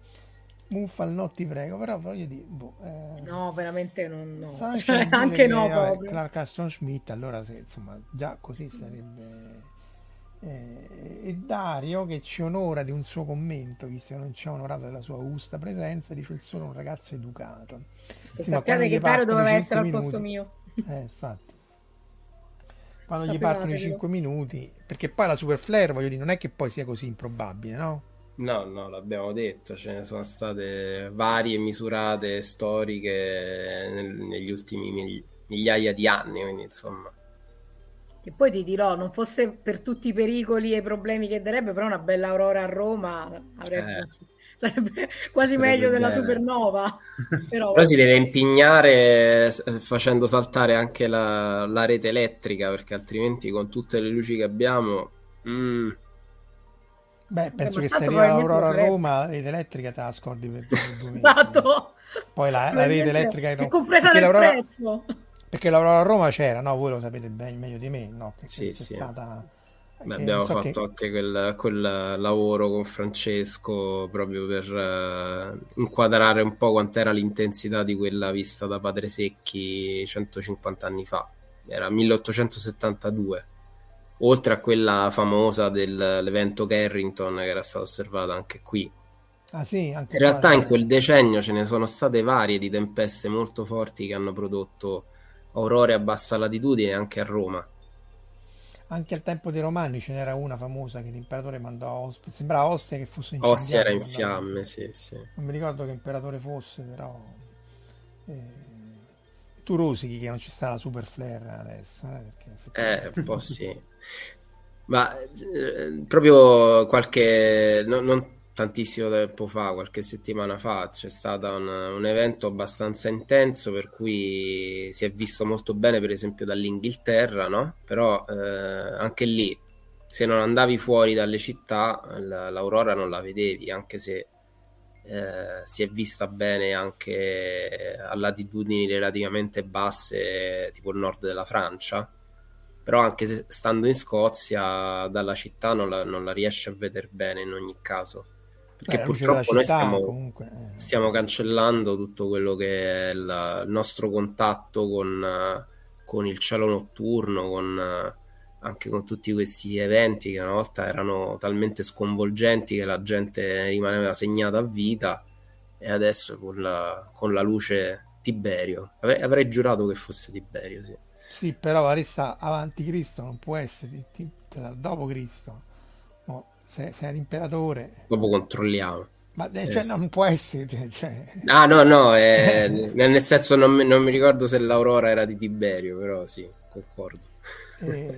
Muffal no ti prego però voglio dire boh, eh... no veramente non no. anche no vabbè, Clark Aston Schmidt allora se, insomma già così sarebbe eh, e Dario che ci onora di un suo commento visto che non ci ha onorato della sua augusta presenza dice il solo un ragazzo educato. E sì, sappiate che Dario doveva essere al posto mio. Eh infatti. Quando Sapevate gli partono i 5 minuti perché poi la super flare voglio dire non è che poi sia così improbabile no? No, no, l'abbiamo detto, ce ne sono state varie misurate storiche nel, negli ultimi migliaia di anni, quindi insomma. E poi ti dirò, non fosse per tutti i pericoli e i problemi che darebbe, però una bella aurora a Roma avrebbe... Eh. Sarebbe quasi sarebbe meglio bene. della supernova. però... però si deve impignare facendo saltare anche la, la, rete elettrica, perché altrimenti con tutte le luci che abbiamo... Mm, Beh, penso che se arriva l'Aurora a Roma, la rete elettrica te la scordi per, due mesi. esatto. Poi la, la rete elettrica... È compresa nel prezzo. Perché l'Aurora a Roma c'era, no? Voi lo sapete bene, meglio di me, no? Che sì, sì. Stata... Beh, abbiamo so fatto che... anche quel, quel, lavoro con Francesco proprio per uh, inquadrare un po' quant'era l'intensità di quella vista da Padre Secchi 150 anni fa. Era 1872 oltre a quella famosa dell'evento Carrington che era stata osservata anche qui. Ah, sì, anche in realtà in quel decennio ce ne sono state varie di tempeste molto forti che hanno prodotto aurore a bassa latitudine anche a Roma. Anche al tempo dei Romani ce n'era una famosa che l'imperatore mandò a Ostia, sembrava Ostia che fosse in Ostia era in fiamme, sì, sì. Non mi ricordo che imperatore fosse, però... Eh tu rosichi che non ci sta la super flare adesso eh, eh un po' sì ma eh, proprio qualche no, non tantissimo tempo fa qualche settimana fa c'è stato un, un, evento abbastanza intenso per cui si è visto molto bene per esempio dall'Inghilterra no? però eh, anche lì se non andavi fuori dalle città l'aurora non la vedevi anche se eh, si è vista bene anche a latitudini relativamente basse, tipo il nord della Francia. Però anche se stando in Scozia, dalla città non la, non la riesce a vedere bene in ogni caso. Perché Beh, purtroppo noi stiamo, comunque, eh. stiamo, cancellando tutto quello che è il, il nostro contatto con, con, il cielo notturno, con anche con tutti questi eventi che una volta erano talmente sconvolgenti che la gente rimaneva segnata a vita e adesso con la, con la luce Tiberio avrei, avrei, giurato che fosse Tiberio sì, sì però Larissa avanti Cristo non può essere ti, dopo Cristo no, se, se è l'imperatore dopo controlliamo Ma eh, cioè, non può essere. Cioè... Ah, no, no, eh, nel senso non mi, non mi, ricordo se l'Aurora era di Tiberio, però sì, concordo. Eh,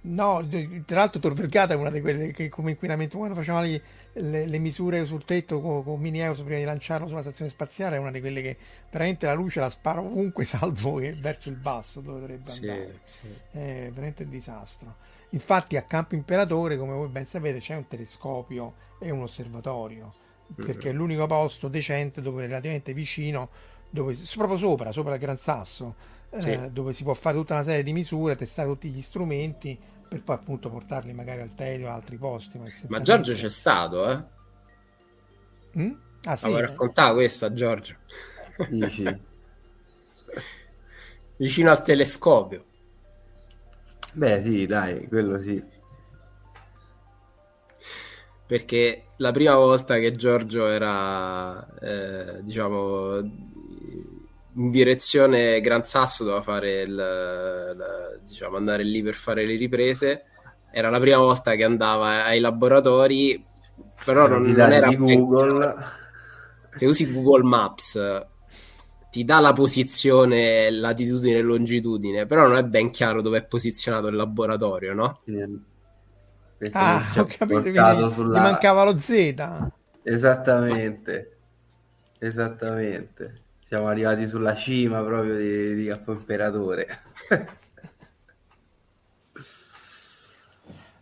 no, tra l'altro Tor Vergata è una di quelle che come inquinamento, quando facevamo le, le, le misure sul tetto con, con mini Eos prima di lanciarlo sulla stazione spaziale, è una di quelle che veramente la luce la spara ovunque, salvo che verso il basso dove dovrebbe andare. Sì, sì. È veramente un disastro. Infatti a Campo Imperatore, come voi ben sapete, c'è un telescopio e un osservatorio, perché è l'unico posto decente dove relativamente vicino, dove, proprio sopra, sopra il Gran Sasso, sì. eh, dove si può fare tutta una serie di misure, testare tutti gli strumenti per poi appunto portarli magari al Telio o altri posti. Ma, ma Giorgio c'è stato, eh? Mm? Ah, sì, eh? raccontare questa, Giorgio. Vicino al telescopio. Beh, sì, dai, quello sì perché la prima volta che Giorgio era, eh, diciamo, in direzione Gran Sasso, doveva fare il, il, diciamo, andare lì per fare le riprese. Era la prima volta che andava ai laboratori, però non, non era Google. Se usi Google Maps ti dà la posizione, latitudine e longitudine, però non è ben chiaro dove è posizionato il laboratorio, no? Yeah ah, ho capito, quindi sulla... mancava lo Z. Esattamente, esattamente. Siamo arrivati sulla cima proprio di, di Capo Imperatore.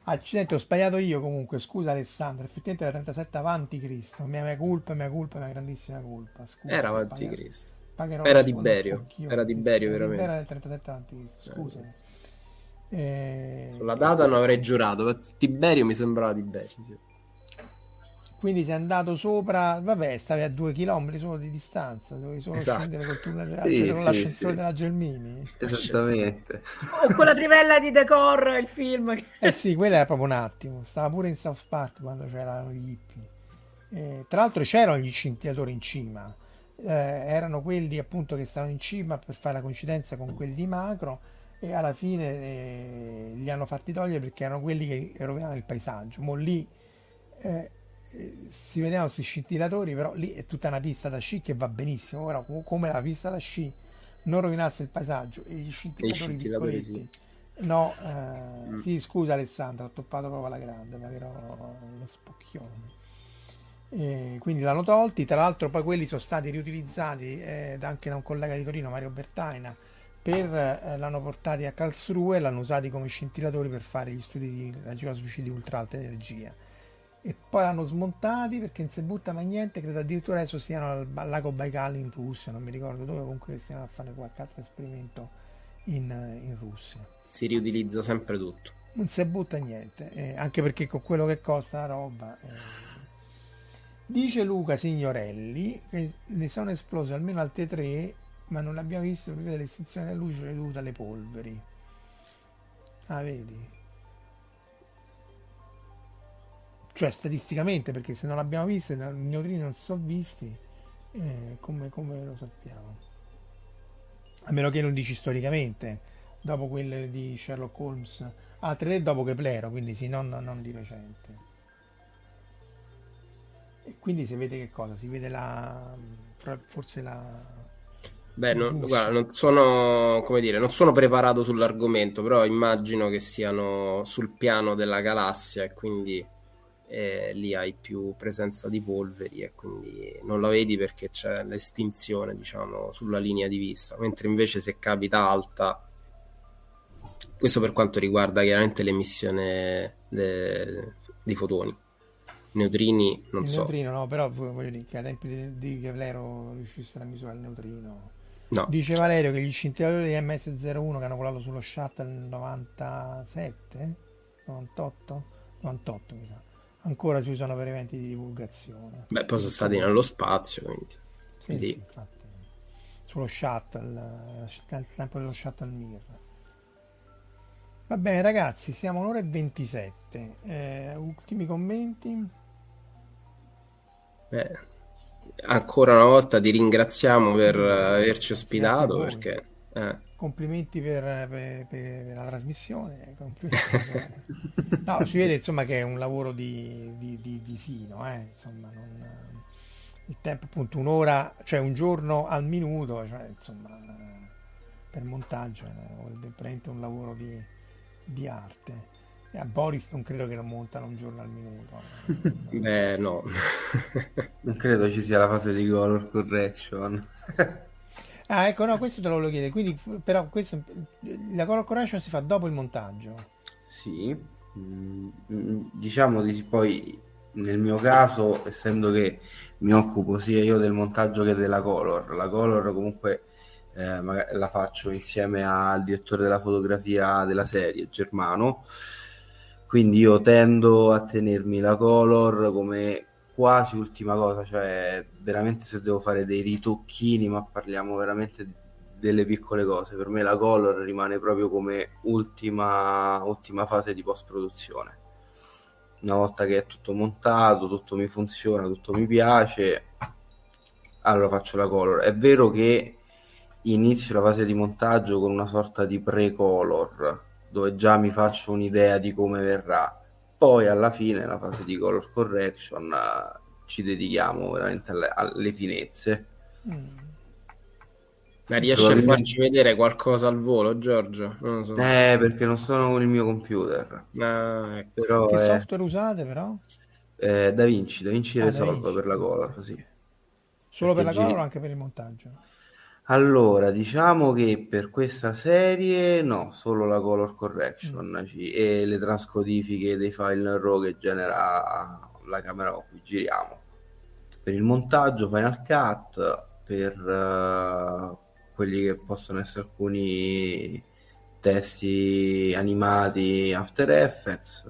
Accidenti, ho sbagliato io comunque. Scusa Alessandro, effettivamente era 37 avanti Cristo. Mia, mia colpa, mia colpa, mia grandissima colpa. Scusa, era avanti Cristo. Era Tiberio. Era Tiberio veramente. Era il 37 avanti Cristo, scusami. Eh. Eh... Sulla data non avrei giurato, Tiberio mi sembrava Tiberio. Sì. Quindi sei andato sopra, vabbè, stavi a due chilometri solo di distanza, dovevi solo esatto. scendere col tunnel, sì, con sì, l'ascensore sì. della Gelmini. Esattamente. O quella trivella di Decor, il film. Eh sì, quella era proprio un attimo, stava pure in South Park quando c'erano gli hippie. Eh, tra l'altro c'erano gli scintillatori in cima, eh, erano quelli appunto che stavano in cima per fare la coincidenza con quelli di macro e alla fine eh, li hanno fatti togliere perché erano quelli che rovinavano il paesaggio. Mo lì eh, si vedevano questi scintillatori, però lì è tutta una pista da sci che va benissimo. Però come la pista da sci non rovinasse il paesaggio e gli scintillatori, piccoletti. Sì. No, eh, mm. sì, scusa Alessandro, ho toppato proprio alla grande, ma ero lo spocchione. E quindi l'hanno tolti, tra l'altro poi quelli sono stati riutilizzati eh, anche da un collega di Torino, Mario Bertaina, per, eh, l'hanno portati a Karlsruhe e l'hanno usati come scintillatori per fare gli studi di raggi cosmici di ultra alta energia e poi l'hanno smontati perché non si butta mai niente credo addirittura adesso stiano al, al lago Baikal in Russia non mi ricordo dove comunque stiano a fare qualche altro esperimento in, in Russia si riutilizza sempre tutto non si butta niente eh, anche perché con quello che costa la roba eh. dice Luca Signorelli che ne sono esplose almeno altre tre ma non l'abbiamo visto perché l'estinzione della luce dovuta alle polveri. Ah, vedi? Cioè, statisticamente, perché se non l'abbiamo visto, i neutrini non si sono visti, eh, come, come, lo sappiamo? A meno che non dici storicamente, dopo quelle di Sherlock Holmes, altre ah, dopo Keplero, quindi sì, non, non di recente. E quindi si vede che cosa? Si vede la forse la Beh, non, guarda, non sono, come dire, non sono preparato sull'argomento, però immagino che siano sul piano della galassia e quindi eh, lì hai più presenza di polveri e quindi non la vedi perché c'è l'estinzione, diciamo, sulla linea di vista, mentre invece se capita alta, questo per quanto riguarda chiaramente l'emissione de, di fotoni. Neutrini non il so. Neutrino no, però voglio dire che ai tempi di, di Keplero riuscissero a misurare il neutrino No. Dice Valerio che gli scintillatori di MS01 che hanno volato sullo shuttle nel 97, 98, 98 mi sa, ancora si usano per eventi di divulgazione. Beh, poi sono stati nello spazio, quindi. Sì, sì, infatti. Sullo shuttle, nel tempo dello shuttle Mir. Va bene ragazzi, siamo un'ora e 27. Eh, ultimi commenti? Beh, ancora una volta ti ringraziamo per averci ospitato perché Eh. Complimenti per, per- per la trasmissione. per- No, si vede insomma che è un lavoro di, di- di- di fino, eh, insomma, non- il tempo appunto un'ora, cioè un giorno al minuto, cioè, insomma, eh, per montaggio eh, dire veramente un lavoro di, di arte. E a Boris non credo che lo montano un giorno al minuto. eh. Beh, no. Non credo ci sia la fase di color correction. Ah, ecco, no, questo te lo volevo chiedere. Quindi, però, questo, la color correction si fa dopo il montaggio. Sì, mm, mm, diciamo di poi nel mio caso, essendo che mi occupo sia io del montaggio che della color, la color comunque eh, la faccio insieme al direttore della fotografia della serie, Germano, quindi io tendo a tenermi la color come quasi ultima cosa, cioè veramente se devo fare dei ritocchini, ma parliamo veramente delle piccole cose, per me la color rimane proprio come ultima, ultima fase di post-produzione. Una volta che è tutto montato, tutto mi funziona, tutto mi piace, allora faccio la color. È vero che inizio la fase di montaggio con una sorta di pre-color, dove già mi faccio un'idea di come verrà. Poi alla fine, la fase di color correction, eh, ci dedichiamo veramente alle, alle finezze. Ma riesci a farci vedere qualcosa al volo, Giorgio? Non so. Eh, perché non sono con il mio computer. Ah, ecco. Però Che è software usate però? eh, Da Vinci, Da Vinci Ah, Da Resolve Vinci. per la color, sì. Solo per la Perché color o anche per il montaggio? Allora, diciamo che per questa serie no, solo la color correction ci- e le transcodifiche dei file RAW che genera la camera con cui giriamo. Per il montaggio Final Cut, per eh, quelli che possono essere alcuni testi animati After Effects,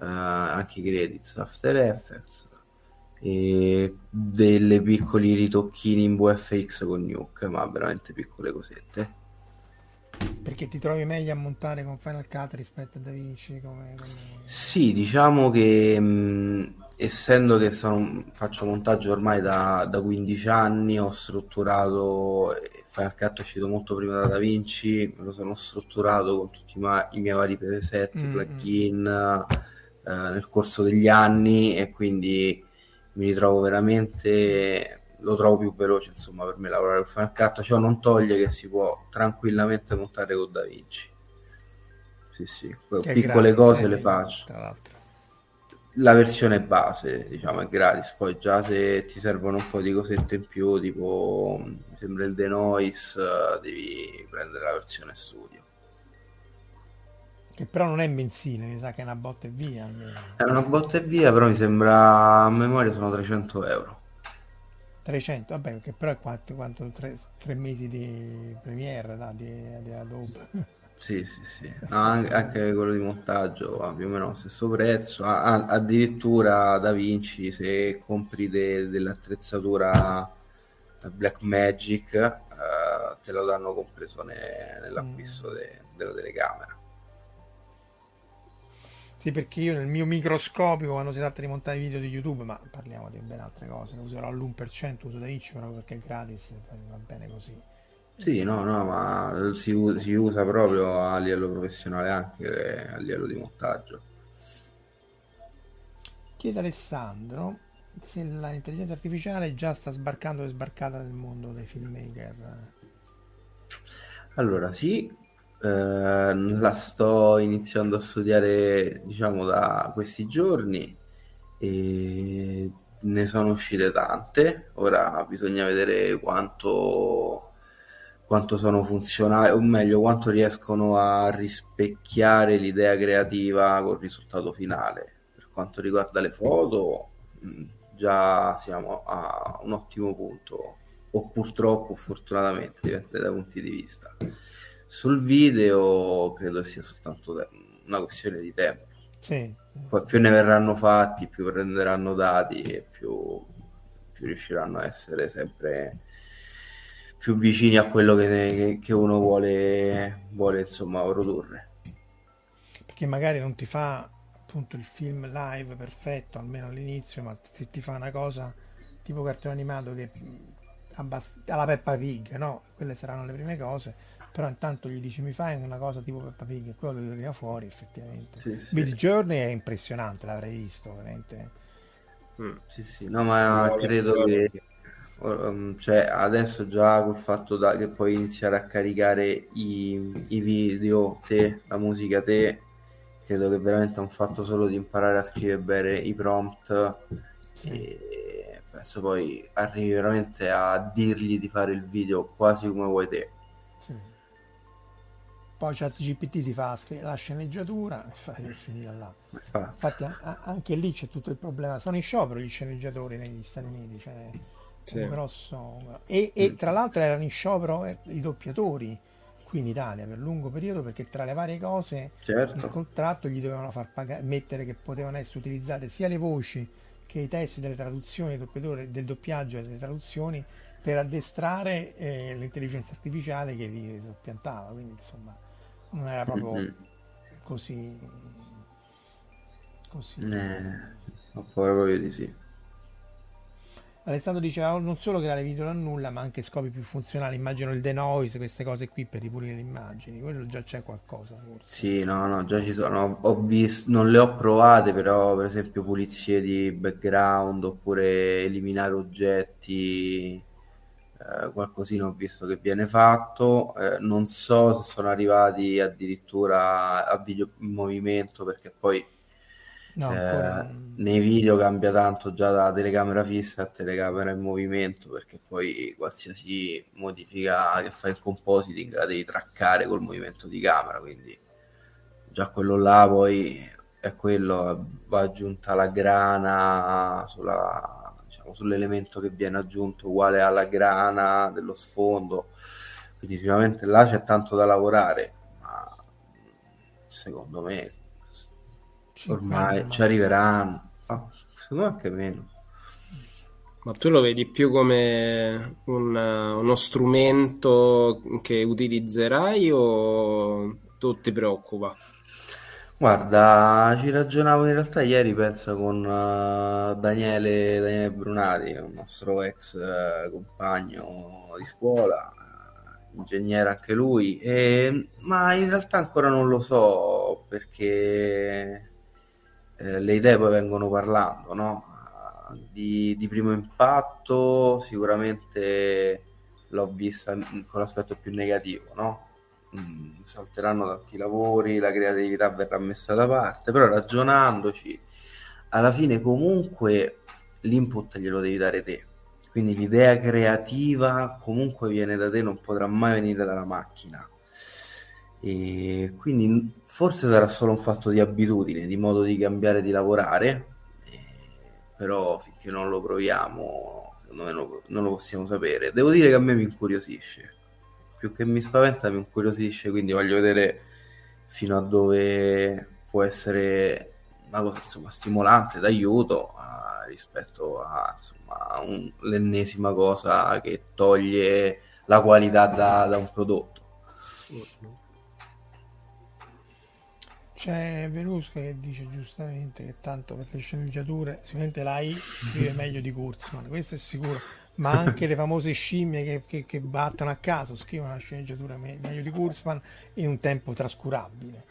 eh, anche i credits After Effects e delle piccoli ritocchini in VFX con Nuke, ma veramente piccole cosette. Perché ti trovi meglio a montare con Final Cut rispetto a DaVinci? Come, come- Sì, diciamo che mh, essendo che sono- faccio montaggio ormai da, da 15 anni, ho strutturato Final Cut è uscito molto prima da DaVinci, me lo sono strutturato con tutti i, ma- i miei vari preset, Mm, plugin eh, nel corso degli anni e quindi mi ritrovo veramente, lo trovo più veloce insomma per me lavorare con Final Cut, ciò non toglie che si può tranquillamente montare con DaVinci. Sì, sì, che piccole gratis, cose eh, le faccio. Tra l'altro. La versione base, diciamo, è gratis. Poi già se ti servono un po' di cosette in più, tipo mi sembra il denoise, eh, devi prendere la versione studio. Che però non è mensile, mi sa che è una botta e via. almeno. È una botta e via, però mi sembra a memoria sono 300 euro. 300, vabbè, che però è quanto, quanto tre, tre mesi di Premiere da, di, di Adobe. Sì, sì, sì. No, anche, anche quello di montaggio va più o meno lo stesso prezzo. Ah, ah, addirittura Da Vinci, se compri de- dell'attrezzatura Black Magic, eh, te lo danno compreso ne- nell'acquisto de- della telecamera. Sì, perché io nel mio microscopico, quando si tratta di montare video di YouTube, ma parliamo di ben altre cose, ne userò all'1%, uso DaVinci però perché è gratis, va bene così. Sì, no, no, ma si, u- si usa proprio a livello professionale anche a livello di montaggio. Chiede Alessandro se l'intelligenza artificiale già sta sbarcando e sbarcata nel mondo dei filmmaker. Allora, sì, la sto iniziando a studiare, diciamo, da questi giorni e ne sono uscite tante. Ora bisogna vedere quanto, quanto sono funzionali, o meglio, quanto riescono a rispecchiare l'idea creativa col risultato finale. Per quanto riguarda le foto, mh, già siamo a un ottimo punto, o purtroppo, fortunatamente, dipende dai punti di vista. Sul video credo sia soltanto una questione di tempo. Sì, Poi più ne verranno fatti, più prenderanno dati e più, più riusciranno a essere sempre più vicini a quello che, che- che uno vuole, vuole insomma produrre. perché magari non ti fa appunto il film live perfetto, almeno all'inizio, ma se ti fa una cosa tipo cartone animato che abbast- alla Peppa Pig, no? Quelle saranno le prime cose, però intanto gli dici mi fai una cosa tipo Peppa Pig e quello lo tira fuori effettivamente. Sì, sì. Mid Journey è impressionante, l'avrei visto, veramente. Mm. Sì, sì, no, ma credo che um, cioè, adesso già col fatto da- che puoi iniziare a caricare i, i video te, la musica te, credo che veramente è un fatto solo di imparare a scrivere bene i prompt Sì. e penso poi arrivi veramente a dirgli di fare il video quasi come vuoi te. Sì. Poi ChatGPT ti fa la sceneggiatura e fai è finita là. Infatti, a- anche lì c'è tutto il problema. Sono in sciopero gli sceneggiatori negli Stati Uniti, cioè Sì. un grosso... E, e tra l'altro erano in sciopero eh, i doppiatori qui in Italia per lungo periodo perché tra le varie cose il certo. contratto gli dovevano far pagare, mettere che potevano essere utilizzate sia le voci che i testi delle traduzioni del del doppiaggio e delle traduzioni per addestrare eh, l'intelligenza artificiale che li soppiantava. Quindi insomma non era proprio Mhm. così... così. Eh, ho paura proprio di sì. Alessandro diceva "Oh, non solo creare video da nulla, ma anche scopi più funzionali. Immagino il denoise, queste cose qui per ripulire le immagini. Quello già c'è qualcosa, forse. Sì, no, no, già ci sono. Ho visto, non le ho provate, però, per esempio, pulizie di background oppure eliminare oggetti, eh, qualcosina ho visto che viene fatto. Eh, non so se sono arrivati addirittura a video in movimento, perché poi No, eh, nei video cambia tanto già da telecamera fissa a telecamera in movimento, perché poi qualsiasi modifica che fai in compositing la devi traccare col movimento di camera, quindi già quello là poi è quello, va aggiunta la grana sulla, diciamo, sull'elemento che viene aggiunto uguale alla grana dello sfondo, quindi sicuramente là c'è tanto da lavorare, ma secondo me ormai ci arriveranno, Ah, secondo me anche meno. Ma tu lo vedi più come un- uno strumento che utilizzerai o tu ti preoccupa? Guarda, ci ragionavo in realtà ieri, penso, con eh, Daniele, Daniele Brunati, un nostro ex eh, compagno di scuola, eh, ingegnere anche lui, e- ma in realtà ancora non lo so perché eh, le idee poi vengono parlando, no? Di, di primo impatto sicuramente l'ho vista con l'aspetto più negativo, no? Mm, salteranno tanti lavori, la creatività verrà messa da parte, però ragionandoci, alla fine comunque l'input glielo devi dare te. Quindi l'idea creativa comunque viene da te, non potrà mai venire dalla macchina. E quindi forse sarà solo un fatto di abitudine, di modo di cambiare di lavorare, eh, però finché non lo proviamo, non, non lo possiamo sapere. Devo dire che a me mi incuriosisce, più che mi spaventa mi incuriosisce, quindi voglio vedere fino a dove può essere una cosa insomma stimolante, d'aiuto eh, rispetto a insomma un- l'ennesima cosa che toglie la qualità da, da un prodotto. C'è Verusca che dice giustamente che tanto per le sceneggiature sicuramente la AI scrive meglio di Kurzman, questo è sicuro, ma anche le famose scimmie che, che- che battono a caso scrivono la sceneggiatura me- meglio di Kurzman in un tempo trascurabile.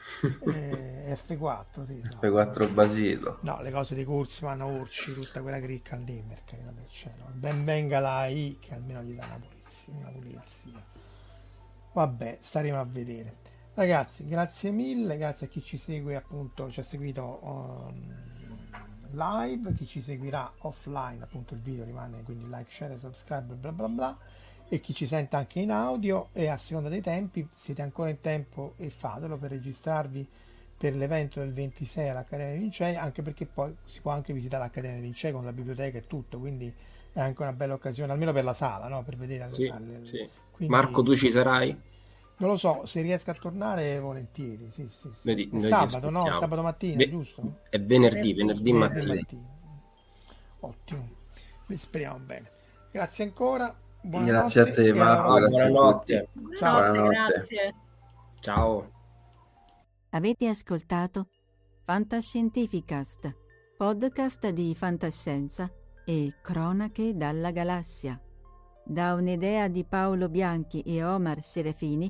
Eh, F4, sì, no. F4 Basito. No, le cose di Kurzman, Orci, tutta quella cricca lì, per carità del cielo. Ben venga la AI che almeno gli dà una pulizia. Una pulizia. Vabbè, staremo a vedere. Ragazzi, grazie mille, grazie a chi ci segue appunto, ci ha seguito um, live, chi ci seguirà offline, appunto il video rimane quindi like, share, subscribe, bla bla bla, e chi ci sente anche in audio e a seconda dei tempi siete ancora in tempo e fatelo per registrarvi per l'evento del 26 all'Accademia dei Lincei, anche perché poi si può anche visitare l'Accademia dei Lincei con la biblioteca e tutto, quindi è anche una bella occasione, almeno per la sala, no? per vedere Sì, alle- sì. quindi- Marco, tu ci sarai? Non lo so, se riesco a tornare volentieri. Sì, sì, sì. Noi noi sabato, no? Sabato mattina, Ve- giusto? È venerdì, venerdì Venerdì mattina. Ottimo. Beh, Speriamo bene. Grazie ancora. Grazie a te, Marco. Buonanotte. tutti. Ciao. Buonanotte. grazie. Ciao. Avete ascoltato Fantascientificast, podcast di fantascienza e cronache dalla galassia. da un'idea di Paolo Bianchi e Omar Serafini